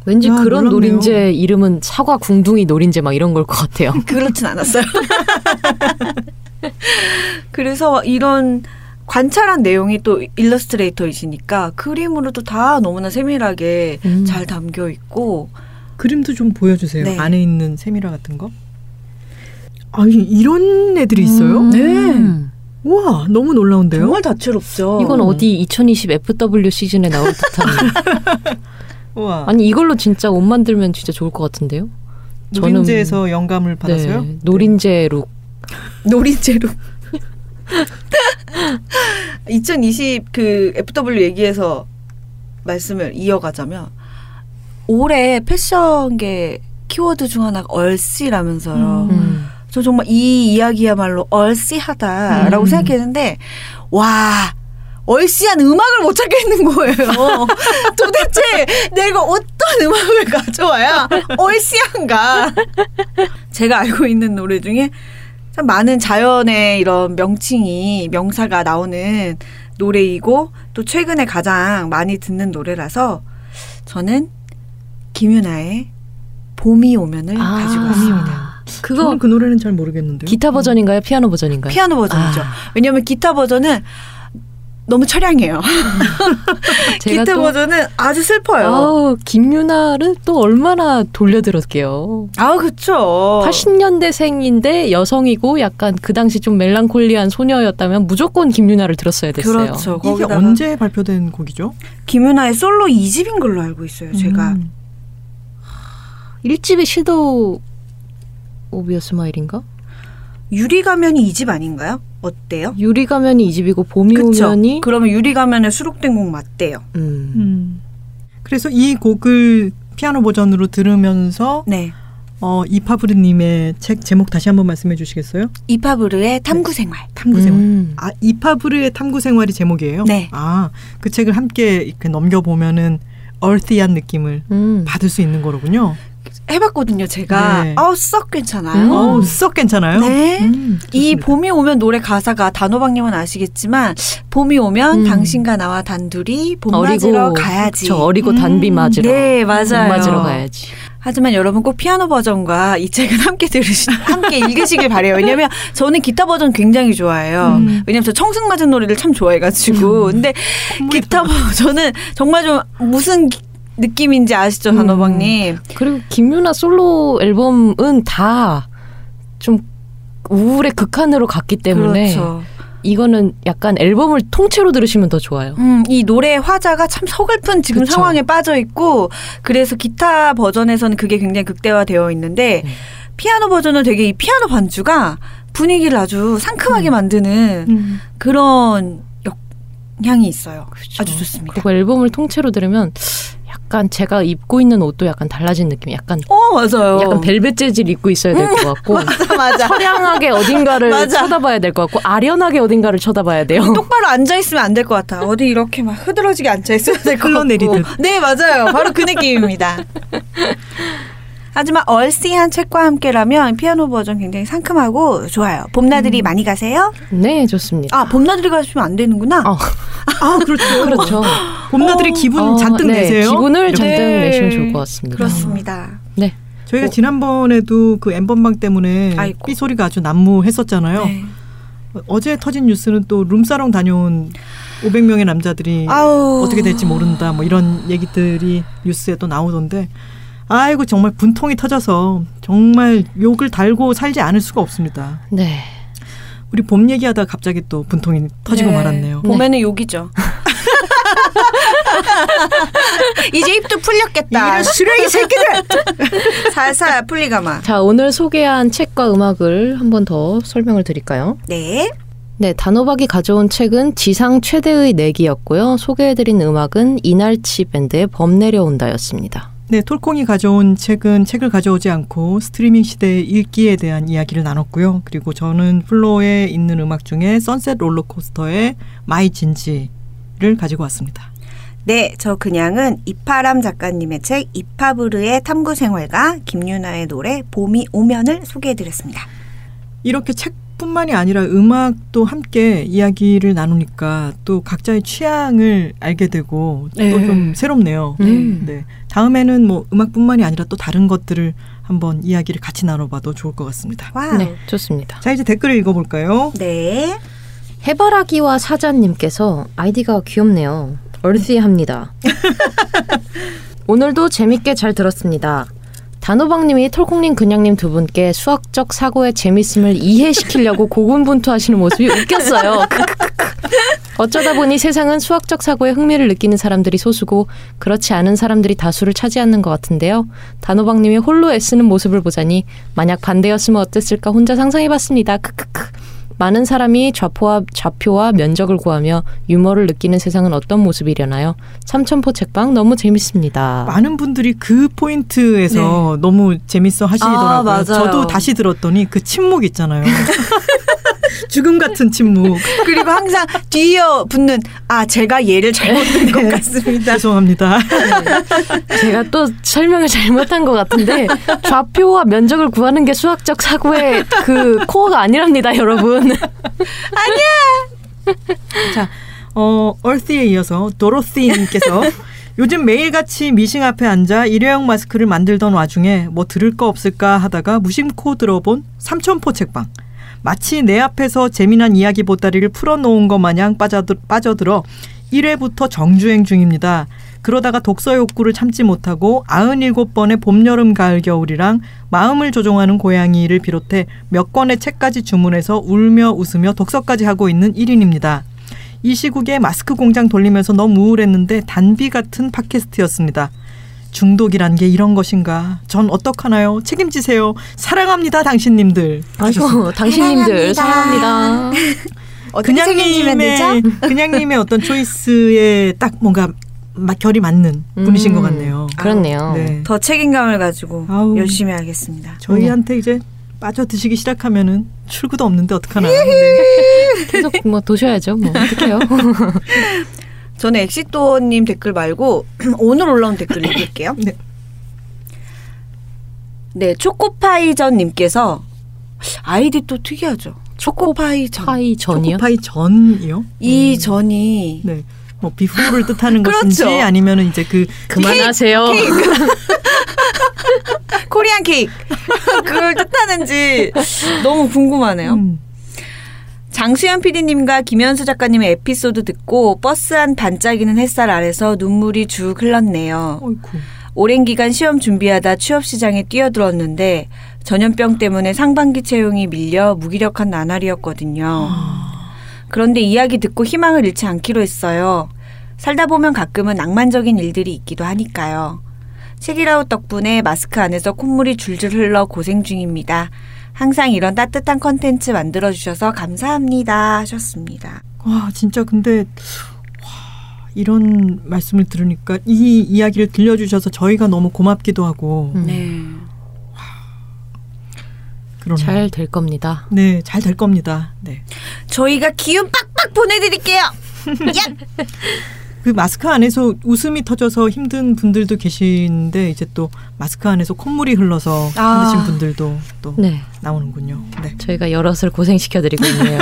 왠지 야, 그런 놀랍네요. 노린재 이름은 사과 궁둥이 노린재 막 이런 걸 것 같아요. [laughs] 그렇진 않았어요. [laughs] 그래서 이런 관찰한 내용이 또 일러스트레이터이시니까 그림으로도 다 너무나 세밀하게 음. 잘 담겨 있고 그림도 좀 보여주세요. 네. 안에 있는 세미라 같은 거. 아니 이런 애들이 있어요? 음. 네. 우와 너무 놀라운데요. 정말 다채롭죠. 이건 음. 어디 2020 FW 시즌에 나올 듯한. [laughs] 우와. 아니 이걸로 진짜 옷 만들면 진짜 좋을 것 같은데요? 노린재에서 영감을 받아서요. 네, 노린재 룩. [laughs] 노린재로 2020 [laughs] 그 FW 얘기에서 말씀을 이어가자면 올해 패션계 키워드 중 하나가 얼씨라면서요. 음. 음. 저 정말 이 이야기야말로 얼씨하다라고 음. 생각했는데 와 얼씨한 음악을 못 찾겠는 거예요. [laughs] 도대체 내가 어떤 음악을 가져와야 얼씨한가? 제가 알고 있는 노래 중에 참 많은 자연의 이런 명칭이 명사가 나오는 노래이고 또 최근에 가장 많이 듣는 노래라서 저는 김윤아의 봄이 오면을 아, 가지고 왔습니다. 오면. 그거 저는 그 노래는 잘 모르겠는데요. 기타 버전인가요? 피아노 버전인가요? 피아노 버전이죠. 아. 왜냐하면 기타 버전은 너무 처량해요. [laughs] 제가 기타 또 버전은 아주 슬퍼요. 아우, 김유나를 또 얼마나 돌려들었게요. 아, 그쵸. 80년대생인데 여성이고 약간 그 당시 좀 멜랑콜리한 소녀였다면 무조건 김유나를 들었어야 됐어요. 그렇죠. 이게 거기다가 언제 발표된 곡이죠? 김윤아의 솔로 2집인 걸로 알고 있어요, 제가. 음. 1집의 시도 오비어 스마일인가? 유리 가면이 2집 아닌가요? 어때요? 유리 가면이 2집이고 봄이 그쵸? 오면이 그러면 유리 가면에 수록된 곡 맞대요. 음. 음. 그래서 이 곡을 피아노 버전으로 들으면서 네. 어, 이파브르님의 책 제목 다시 한번 말씀해 주시겠어요? 이파브르의 탐구 생활. 탐구 생활. 음. 아 이파브르의 탐구 생활이 제목이에요? 네. 아 그 책을 함께 이렇게 넘겨 보면은 얼티한 느낌을 음. 받을 수 있는 거로군요. 해봤거든요, 제가. 네. 어, 썩 괜찮아요. 음. 어우 썩 괜찮아요. 네. 음, 이. 봄이 오면 노래 가사가 단호박님은 아시겠지만 봄이 오면 음. 당신과 나와 단둘이 봄 어리고 맞으러 가야지. 그쵸, 어리고 음. 단비 맞으러 네, 봄 맞아요. 맞으러 가야지. 하지만 여러분 꼭 피아노 버전과 이 책은 함께 들으시, 함께 읽으시길 바래요. 왜냐면 저는 기타 버전 굉장히 좋아해요. 음. 왜냐면 저 청승 맞은 노래를 참 좋아해가지고. 근데 기타 버전은 정말 좀 무슨 기- 느낌인지 아시죠, 음. 단호박님? 그리고 김유나 솔로 앨범은 다 좀 우울의 극한으로 갔기 때문에 그렇죠. 이거는 약간 앨범을 통째로 들으시면 더 좋아요. 음, 이 노래의 화자가 참 서글픈 지금 그쵸. 상황에 빠져 있고 그래서 기타 버전에서는 그게 굉장히 극대화되어 있는데 네. 피아노 버전은 되게 이 피아노 반주가 분위기를 아주 상큼하게 만드는 음. 그런 역량이 있어요. 아주 좋습니다. 그리고 앨범을 통째로 들으면 약간 제가 입고 있는 옷도 약간 달라진 느낌. 약간 어 맞아요. 약간 벨벳 재질 입고 있어야 될 것 같고 [laughs] 맞아 맞아. 처량하게 어딘가를 맞아. 쳐다봐야 될 것 같고 아련하게 어딘가를 쳐다봐야 돼요. [laughs] 똑바로 앉아 있으면 안 될 것 같아. 어디 이렇게 막 흐드러지게 앉아 있어야 될 것 같고. 흘러내리듯. 네 맞아요. 바로 그 느낌입니다. [laughs] 하지만 얼씨한 책과 함께라면 피아노 버전 굉장히 상큼하고 좋아요. 봄나들이 많이 가세요? 네, 좋습니다. 아 봄나들이 가시면 안 되는구나. 어, 아 그렇죠. [laughs] 그렇죠. 봄나들이 어, 기분 어, 잔뜩 네, 내세요. 기분을 잔뜩 네. 내시면 좋을 것 같습니다. 그렇습니다. 네. 저희가 지난번에도 그 엠번방 때문에 아이고. 삐 소리가 아주 난무했었잖아요. 네. 어제 터진 뉴스는 또 룸사롱 다녀온 500명의 남자들이 아우. 어떻게 될지 모른다. 뭐 이런 얘기들이 뉴스에 또 나오던데 아이고 정말 분통이 터져서 정말 욕을 달고 살지 않을 수가 없습니다. 네. 우리 봄 얘기하다가 갑자기 또 분통이 터지고 네. 말았네요. 봄에는 욕이죠. [laughs] 이제 입도 풀렸겠다. 이런 쓰레기 새끼들! [laughs] 살살 풀리가마. 자, 오늘 소개한 책과 음악을 한 번 더 설명을 드릴까요? 네. 네, 단호박이 가져온 책은 지상 최대의 내기였고요. 소개해드린 음악은 이날치 밴드의 범 내려온다였습니다. 네, 톨콩이 가져온 책은 책을 가져오지 않고 스트리밍 시대의 읽기에 대한 이야기를 나눴고요. 그리고 저는 플로에 있는 음악 중에 Sunset Rollercoaster의 My Jinji를 가지고 왔습니다. 네, 저 그냥은 이파람 작가님의 책 이파브르의 탐구 생활과 김유나의 노래 봄이 오면을 소개해드렸습니다. 이렇게 책 뿐만이 아니라 음악도 함께 이야기를 나누니까 또 각자의 취향을 알게 되고 네. 또좀 새롭네요. 음. 네. 다음에는 뭐 음악뿐만이 아니라 또 다른 것들을 한번 이야기를 같이 나눠봐도 좋을 것 같습니다. 와우. 네, 좋습니다. 자, 이제 댓글을 읽어볼까요? 네. 해바라기와 사자님께서 아이디가 귀엽네요. 얼씨합니다. [laughs] 오늘도 재밌게 잘 들었습니다. 단호박님이 톨콩님, 그냥님 두 분께 수학적 사고의 재밌음을 이해시키려고 [laughs] 고군분투하시는 모습이 웃겼어요. [laughs] 어쩌다 보니 세상은 수학적 사고에 흥미를 느끼는 사람들이 소수고 그렇지 않은 사람들이 다수를 차지하는 것 같은데요. 단호박님이 홀로 애쓰는 모습을 보자니 만약 반대였으면 어땠을까 혼자 상상해봤습니다. 크크크. 많은 사람이 좌표와 좌표와 면적을 구하며 유머를 느끼는 세상은 어떤 모습이려나요? 삼천포 책방 너무 재밌습니다. 많은 분들이 그 포인트에서 너무 재밌어 하시더라고요. 아, 맞아요. 저도 다시 들었더니 그 침묵 있잖아요. [laughs] 죽음 같은 침묵. 그리고 항상 뒤이어 붙는 아 제가 얘를 잘못 든것 같습니다. 죄송합니다. 제가 또 설명을 잘못한 것 같은데 좌표와 면적을 구하는 게 수학적 사고의 그 코어가 아니랍니다, 여러분. 자, 어, 얼스에 이어서 도로시님께서 요즘 매일같이 미싱 앞에 앉아 일회용 마스크를 만들던 와중에 뭐 들을 거 없을까 하다가 무심코 들어본 삼천포 책방. 마치 내 앞에서 재미난 이야기 보따리를 풀어놓은 것 마냥 빠져들, 빠져들어 1회부터 정주행 중입니다. 그러다가 독서 욕구를 참지 못하고 97번의 봄, 여름, 가을, 겨울이랑 마음을 조종하는 고양이를 비롯해 몇 권의 책까지 주문해서 울며 웃으며 독서까지 하고 있는 1인입니다. 이 시국에 마스크 공장 돌리면서 너무 우울했는데 단비 같은 팟캐스트였습니다. 중독이란 게 이런 것인가? 전 어떡하나요? 책임지세요. 사랑합니다, 당신님들. 아이고, 당신님들 사랑합니다. [laughs] 되죠? 그냥님의 그냥님의 어떤 초이스에 딱 뭔가 막 결이 맞는 분이신 것 같네요. 그렇네요. 네. 더 책임감을 가지고 아우. 열심히 하겠습니다. 저희한테 이제 빠져 드시기 시작하면은 출구도 없는데 어떡하나. 네. [laughs] 계속 뭐 도셔야죠. 뭐 어떡해요. [laughs] 저는 엑시토님 댓글 말고 [clears throat] 오늘 올라온 댓글 읽을게요. [laughs] 네. 네, 초코파이전님께서 아이디 또 특이하죠. 초코파이 전. 파이 전이요? 초코파이 전이요? 이 전이 네. 뭐 before를 뜻하는 [laughs] 그렇죠. 것인지 아니면은 이제 그 그만하세요. [laughs] Korean cake 그걸 뜻하는지 너무 궁금하네요. 음, 장수현 PD님과 김현수 작가님의 에피소드 듣고 버스 안 반짝이는 햇살 아래서 눈물이 쭉 흘렀네요. 어이쿠. 오랜 기간 시험 준비하다 취업 시장에 뛰어들었는데 전염병 때문에 상반기 채용이 밀려 무기력한 나날이었거든요. 그런데 이야기 듣고 희망을 잃지 않기로 했어요. 살다 보면 가끔은 낭만적인 일들이 있기도 하니까요. 책이라웃 덕분에 마스크 안에서 콧물이 줄줄 흘러 고생 중입니다. 항상 이런 따뜻한 컨텐츠 만들어 주셔서 감사합니다. 하셨습니다. 와 진짜 근데 와, 이런 말씀을 들으니까 이 이야기를 들려주셔서 저희가 너무 고맙기도 하고 음. 네. 잘 될 겁니다. 네, 잘 될 겁니다. 네. 저희가 기운 빡빡 보내드릴게요. [laughs] 그 마스크 안에서 웃음이 터져서 힘든 분들도 계신데 이제 또 마스크 안에서 콧물이 흘러서 아. 힘드신 분들도 또 네. 나오는군요. 네. 저희가 여럿을 고생시켜드리고 있네요.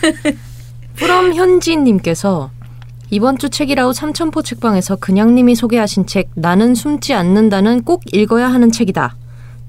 [laughs] 프롬 현지님께서 이번 주 책이라우 삼천포 책방에서 그냥님이 소개하신 책 나는 숨지 않는다는 꼭 읽어야 하는 책이다.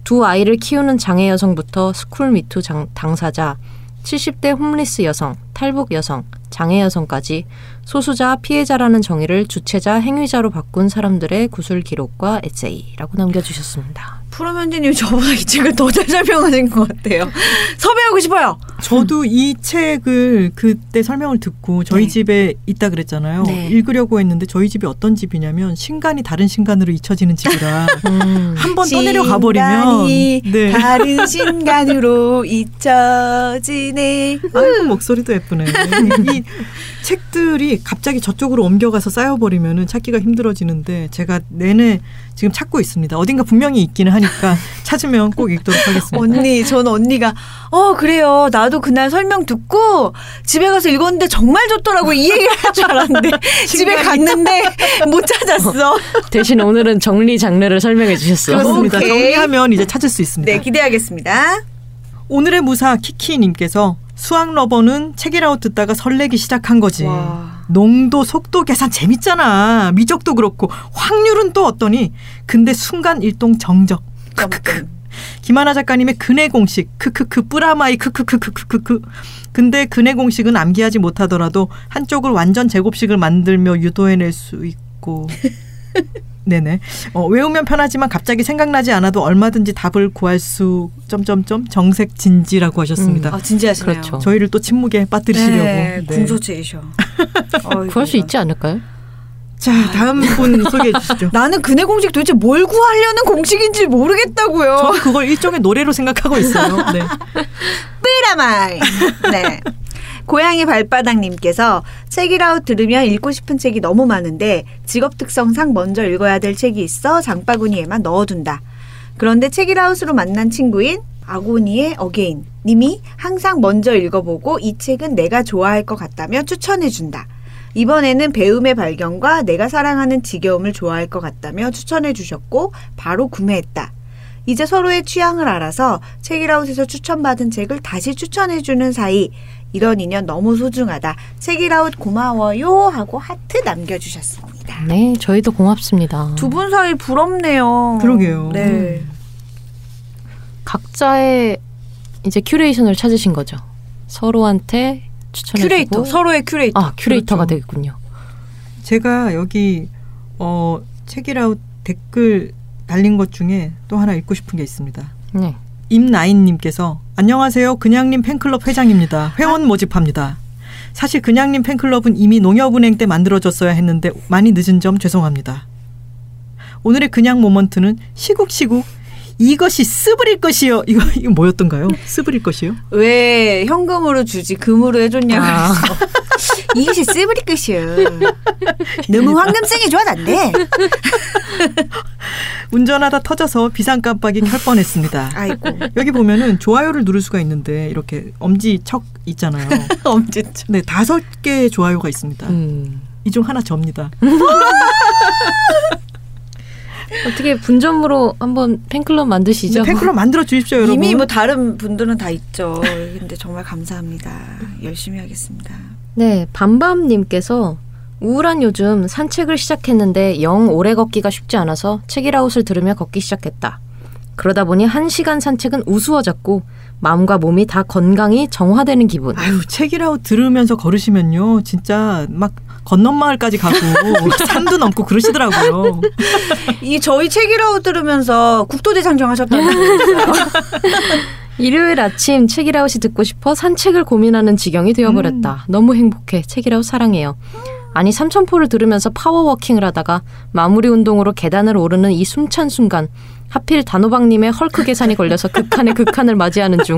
두 아이를 키우는 장애 여성부터 스쿨 미투 장- 당사자, 70대 홈리스 여성, 탈북 여성, 장애 여성까지 소수자 피해자라는 정의를 주체자 행위자로 바꾼 사람들의 구술 기록과 에세이라고 남겨주셨습니다. 프로면제님 저보다 이 책을 더 잘 설명하신 것 같아요. [laughs] 섭외하고 싶어요. 저도 이 책을 그때 설명을 듣고 저희 네. 집에 있다 그랬잖아요. 네. 읽으려고 했는데 저희 집이 어떤 집이냐면 신간이 다른 신간으로 잊혀지는 집이라 [laughs] 음. 한번 떠내려 가버리면 신간이 네. 다른 [laughs] 신간으로 잊혀지네. 아이고 목소리도 예쁘네. 이 책들이 갑자기 저쪽으로 옮겨가서 쌓여버리면은 찾기가 힘들어지는데 제가 내내 지금 찾고 있습니다. 어딘가 분명히 있기는 하니까 [laughs] 찾으면 꼭 읽도록 하겠습니다. 언니, 전 언니가 어 그래요. 나도 그날 설명 듣고 집에 가서 읽었는데 정말 좋더라고 이 얘기를 할 줄 알았는데 [laughs] 집에 갔는데 못 찾았어. 대신 오늘은 정리 장르를 설명해 주셨어요. 그렇습니다. 오케이. 정리하면 이제 찾을 수 있습니다. 네, 기대하겠습니다. 오늘의 무사 키키님께서 수학 러버는 책이라웃 듣다가 설레기 시작한 거지. 와. 농도, 속도 계산 재밌잖아. 미적도 그렇고 확률은 또 어떠니? 근데 순간 일동 정적. 크크크. 김하나 작가님의 근해 공식 크크크 뿌라마이 크크크크크크크. 근데 근해 공식은 암기하지 못하더라도 한쪽을 완전 제곱식을 만들며 유도해낼 수 있고. [laughs] 네네. 어, 외우면 편하지만 갑자기 생각나지 않아도 얼마든지 답을 구할 수 점점점 정색 진지라고 하셨습니다. 아 진지하시네요. 그렇죠. 저희를 또 침묵에 빠뜨리시려고. 네, 네. 궁소체이셔. [laughs] 구할 수 있지 않을까요? 자, 다음 분 소개해 주시죠. [laughs] 나는 근의 공식 도대체 뭘 구하려는 공식인지 모르겠다고요. 저는 그걸 일종의 노래로 생각하고 있어요. 네. [laughs] 삐라마이. 네. 고양이 발바닥님께서 책읽아웃 들으면 읽고 싶은 책이 너무 많은데 직업 특성상 먼저 읽어야 될 책이 있어 장바구니에만 넣어둔다. 그런데 책읽아웃으로 만난 친구인 아고니의 어게인 님이 항상 먼저 읽어보고 이 책은 내가 좋아할 것 같다며 추천해준다. 이번에는 배움의 발견과 내가 사랑하는 지겨움을 좋아할 것 같다며 추천해 주셨고 바로 구매했다. 이제 서로의 취향을 알아서 책읽아웃에서 추천받은 책을 다시 추천해주는 사이 이런 인연 너무 소중하다. 책읽아웃 고마워요 하고 하트 남겨주셨습니다. 네, 저희도 고맙습니다. 두 분 사이 부럽네요. 그러게요. 네. 각자의 이제 큐레이션을 찾으신 거죠. 서로한테 추천해주고 큐레이터 서로의 큐레이터. 아 큐레이터가 그렇죠. 되겠군요. 제가 여기 어 책읽아웃 댓글 달린 것 중에 또 하나 읽고 싶은 게 있습니다. 네. 임나인님께서 안녕하세요. 그냥님 팬클럽 회장입니다. 회원 모집합니다. 사실 그냥님 팬클럽은 이미 농협은행 때 만들어졌어야 했는데 많이 늦은 점 죄송합니다. 오늘의 그냥 moment는 시국시국 이것이 쓰브릴 것이요. 이거 이거 뭐였던가요? 쓰브릴 것이요? 왜 현금으로 주지 금으로 해줬냐고 아. 이것이 쓰브리 끝이요. 너무 황금성이 좋아 안 돼. 운전하다 터져서 비상 깜빡이 켤 뻔했습니다. 아이고 여기 보면은 좋아요를 누를 수가 있는데 이렇게 엄지 척 있잖아요. [laughs] 엄지척. 네, 다섯 개의 좋아요가 있습니다. 음. 이중 하나 접니다. [laughs] 어떻게 분점으로 한번 팬클럽 만드시죠? 팬클럽 만들어 주십시오, 여러분. 이미 뭐 다른 분들은 다 있죠. 근데 정말 감사합니다. 열심히 하겠습니다. 네, 밤밤님께서 우울한 요즘 산책을 시작했는데 영 오래 걷기가 쉽지 않아서 책이라웃을 들으며 걷기 시작했다. 그러다 보니 한 시간 산책은 우스워졌고 마음과 몸이 다 건강히 정화되는 기분. 아유, 책이라고 들으면서 걸으시면요. 진짜 막 건넌 마을까지 가고 [laughs] 산도 넘고 그러시더라고요. 이 저희 책이라고 들으면서 국도대장 정 하셨다는 거예요. [laughs] 일요일 아침 책이라웃이 듣고 싶어 산책을 고민하는 지경이 되어버렸다. 너무 행복해. 책이라웃 사랑해요. 아니 삼천포를 들으면서 파워워킹을 하다가 마무리 운동으로 계단을 오르는 이 숨찬 순간 하필 단호박님의 헐크 계산이 걸려서 극한의 극한을 맞이하는 중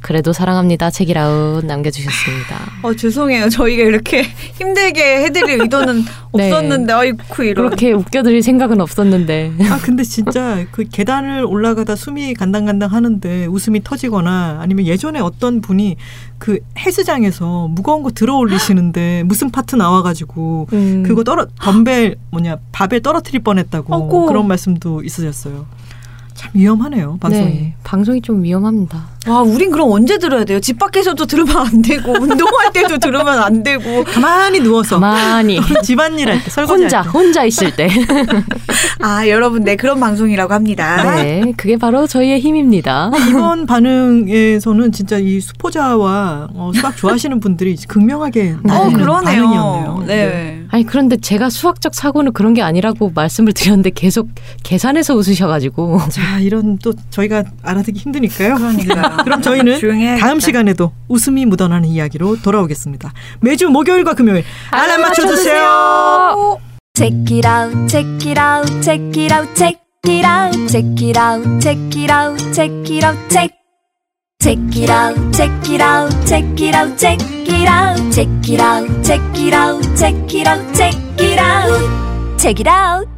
그래도 사랑합니다 책이라웃 남겨주셨습니다. 어 죄송해요. 저희가 이렇게 힘들게 해드릴 의도는 [laughs] 네. 없었는데 아이쿠 이런. 그렇게 웃겨드릴 생각은 없었는데 아, 근데 진짜 그 계단을 올라가다 숨이 간당간당 하는데 웃음이 터지거나 아니면 예전에 어떤 분이 그 헬스장에서 무거운 거 들어 올리시는데 무슨 파트 나와가지고 음. 그거 떨어 덤벨 뭐냐 밥에 떨어뜨릴 뻔했다고 어구. 그런 말씀도 있으셨어요. 참 위험하네요 방송이. 네, 방송이 좀 위험합니다. 와, 우린 그럼 언제 들어야 돼요? 집 밖에서도 들으면 안 되고, [laughs] 운동할 때도 들으면 안 되고. 가만히 누워서 많이 [laughs] 집안일 할 때 설거지 혼자 할 때. 혼자 있을 때. [laughs] 아, 여러분, 네, 그런 방송이라고 합니다. 네, 그게 바로 저희의 힘입니다. 이번 반응에서는 진짜 이 수포자와 어, 수학 좋아하시는 분들이 극명하게 어, 나뉘는 그러네요. 반응이었네요. 네. 아니 그런데 제가 수학적 사고는 그런 게 아니라고 말씀을 드렸는데 계속 계산해서 웃으셔가지고 자, 이런 또 저희가 알아듣기 힘드니까요. 그러니까요. 그럼 저희는 조용히 해야겠다. 다음 시간에도 웃음이 묻어나는 이야기로 돌아오겠습니다. 매주 목요일과 금요일 알람 맞춰 주세요. Check it out, check it out, check it out, check it out, check it out, check it out, check it out, check. Check it out, check it out, check it out, check it out, check it out, check it out, check it out, check it out, check it out.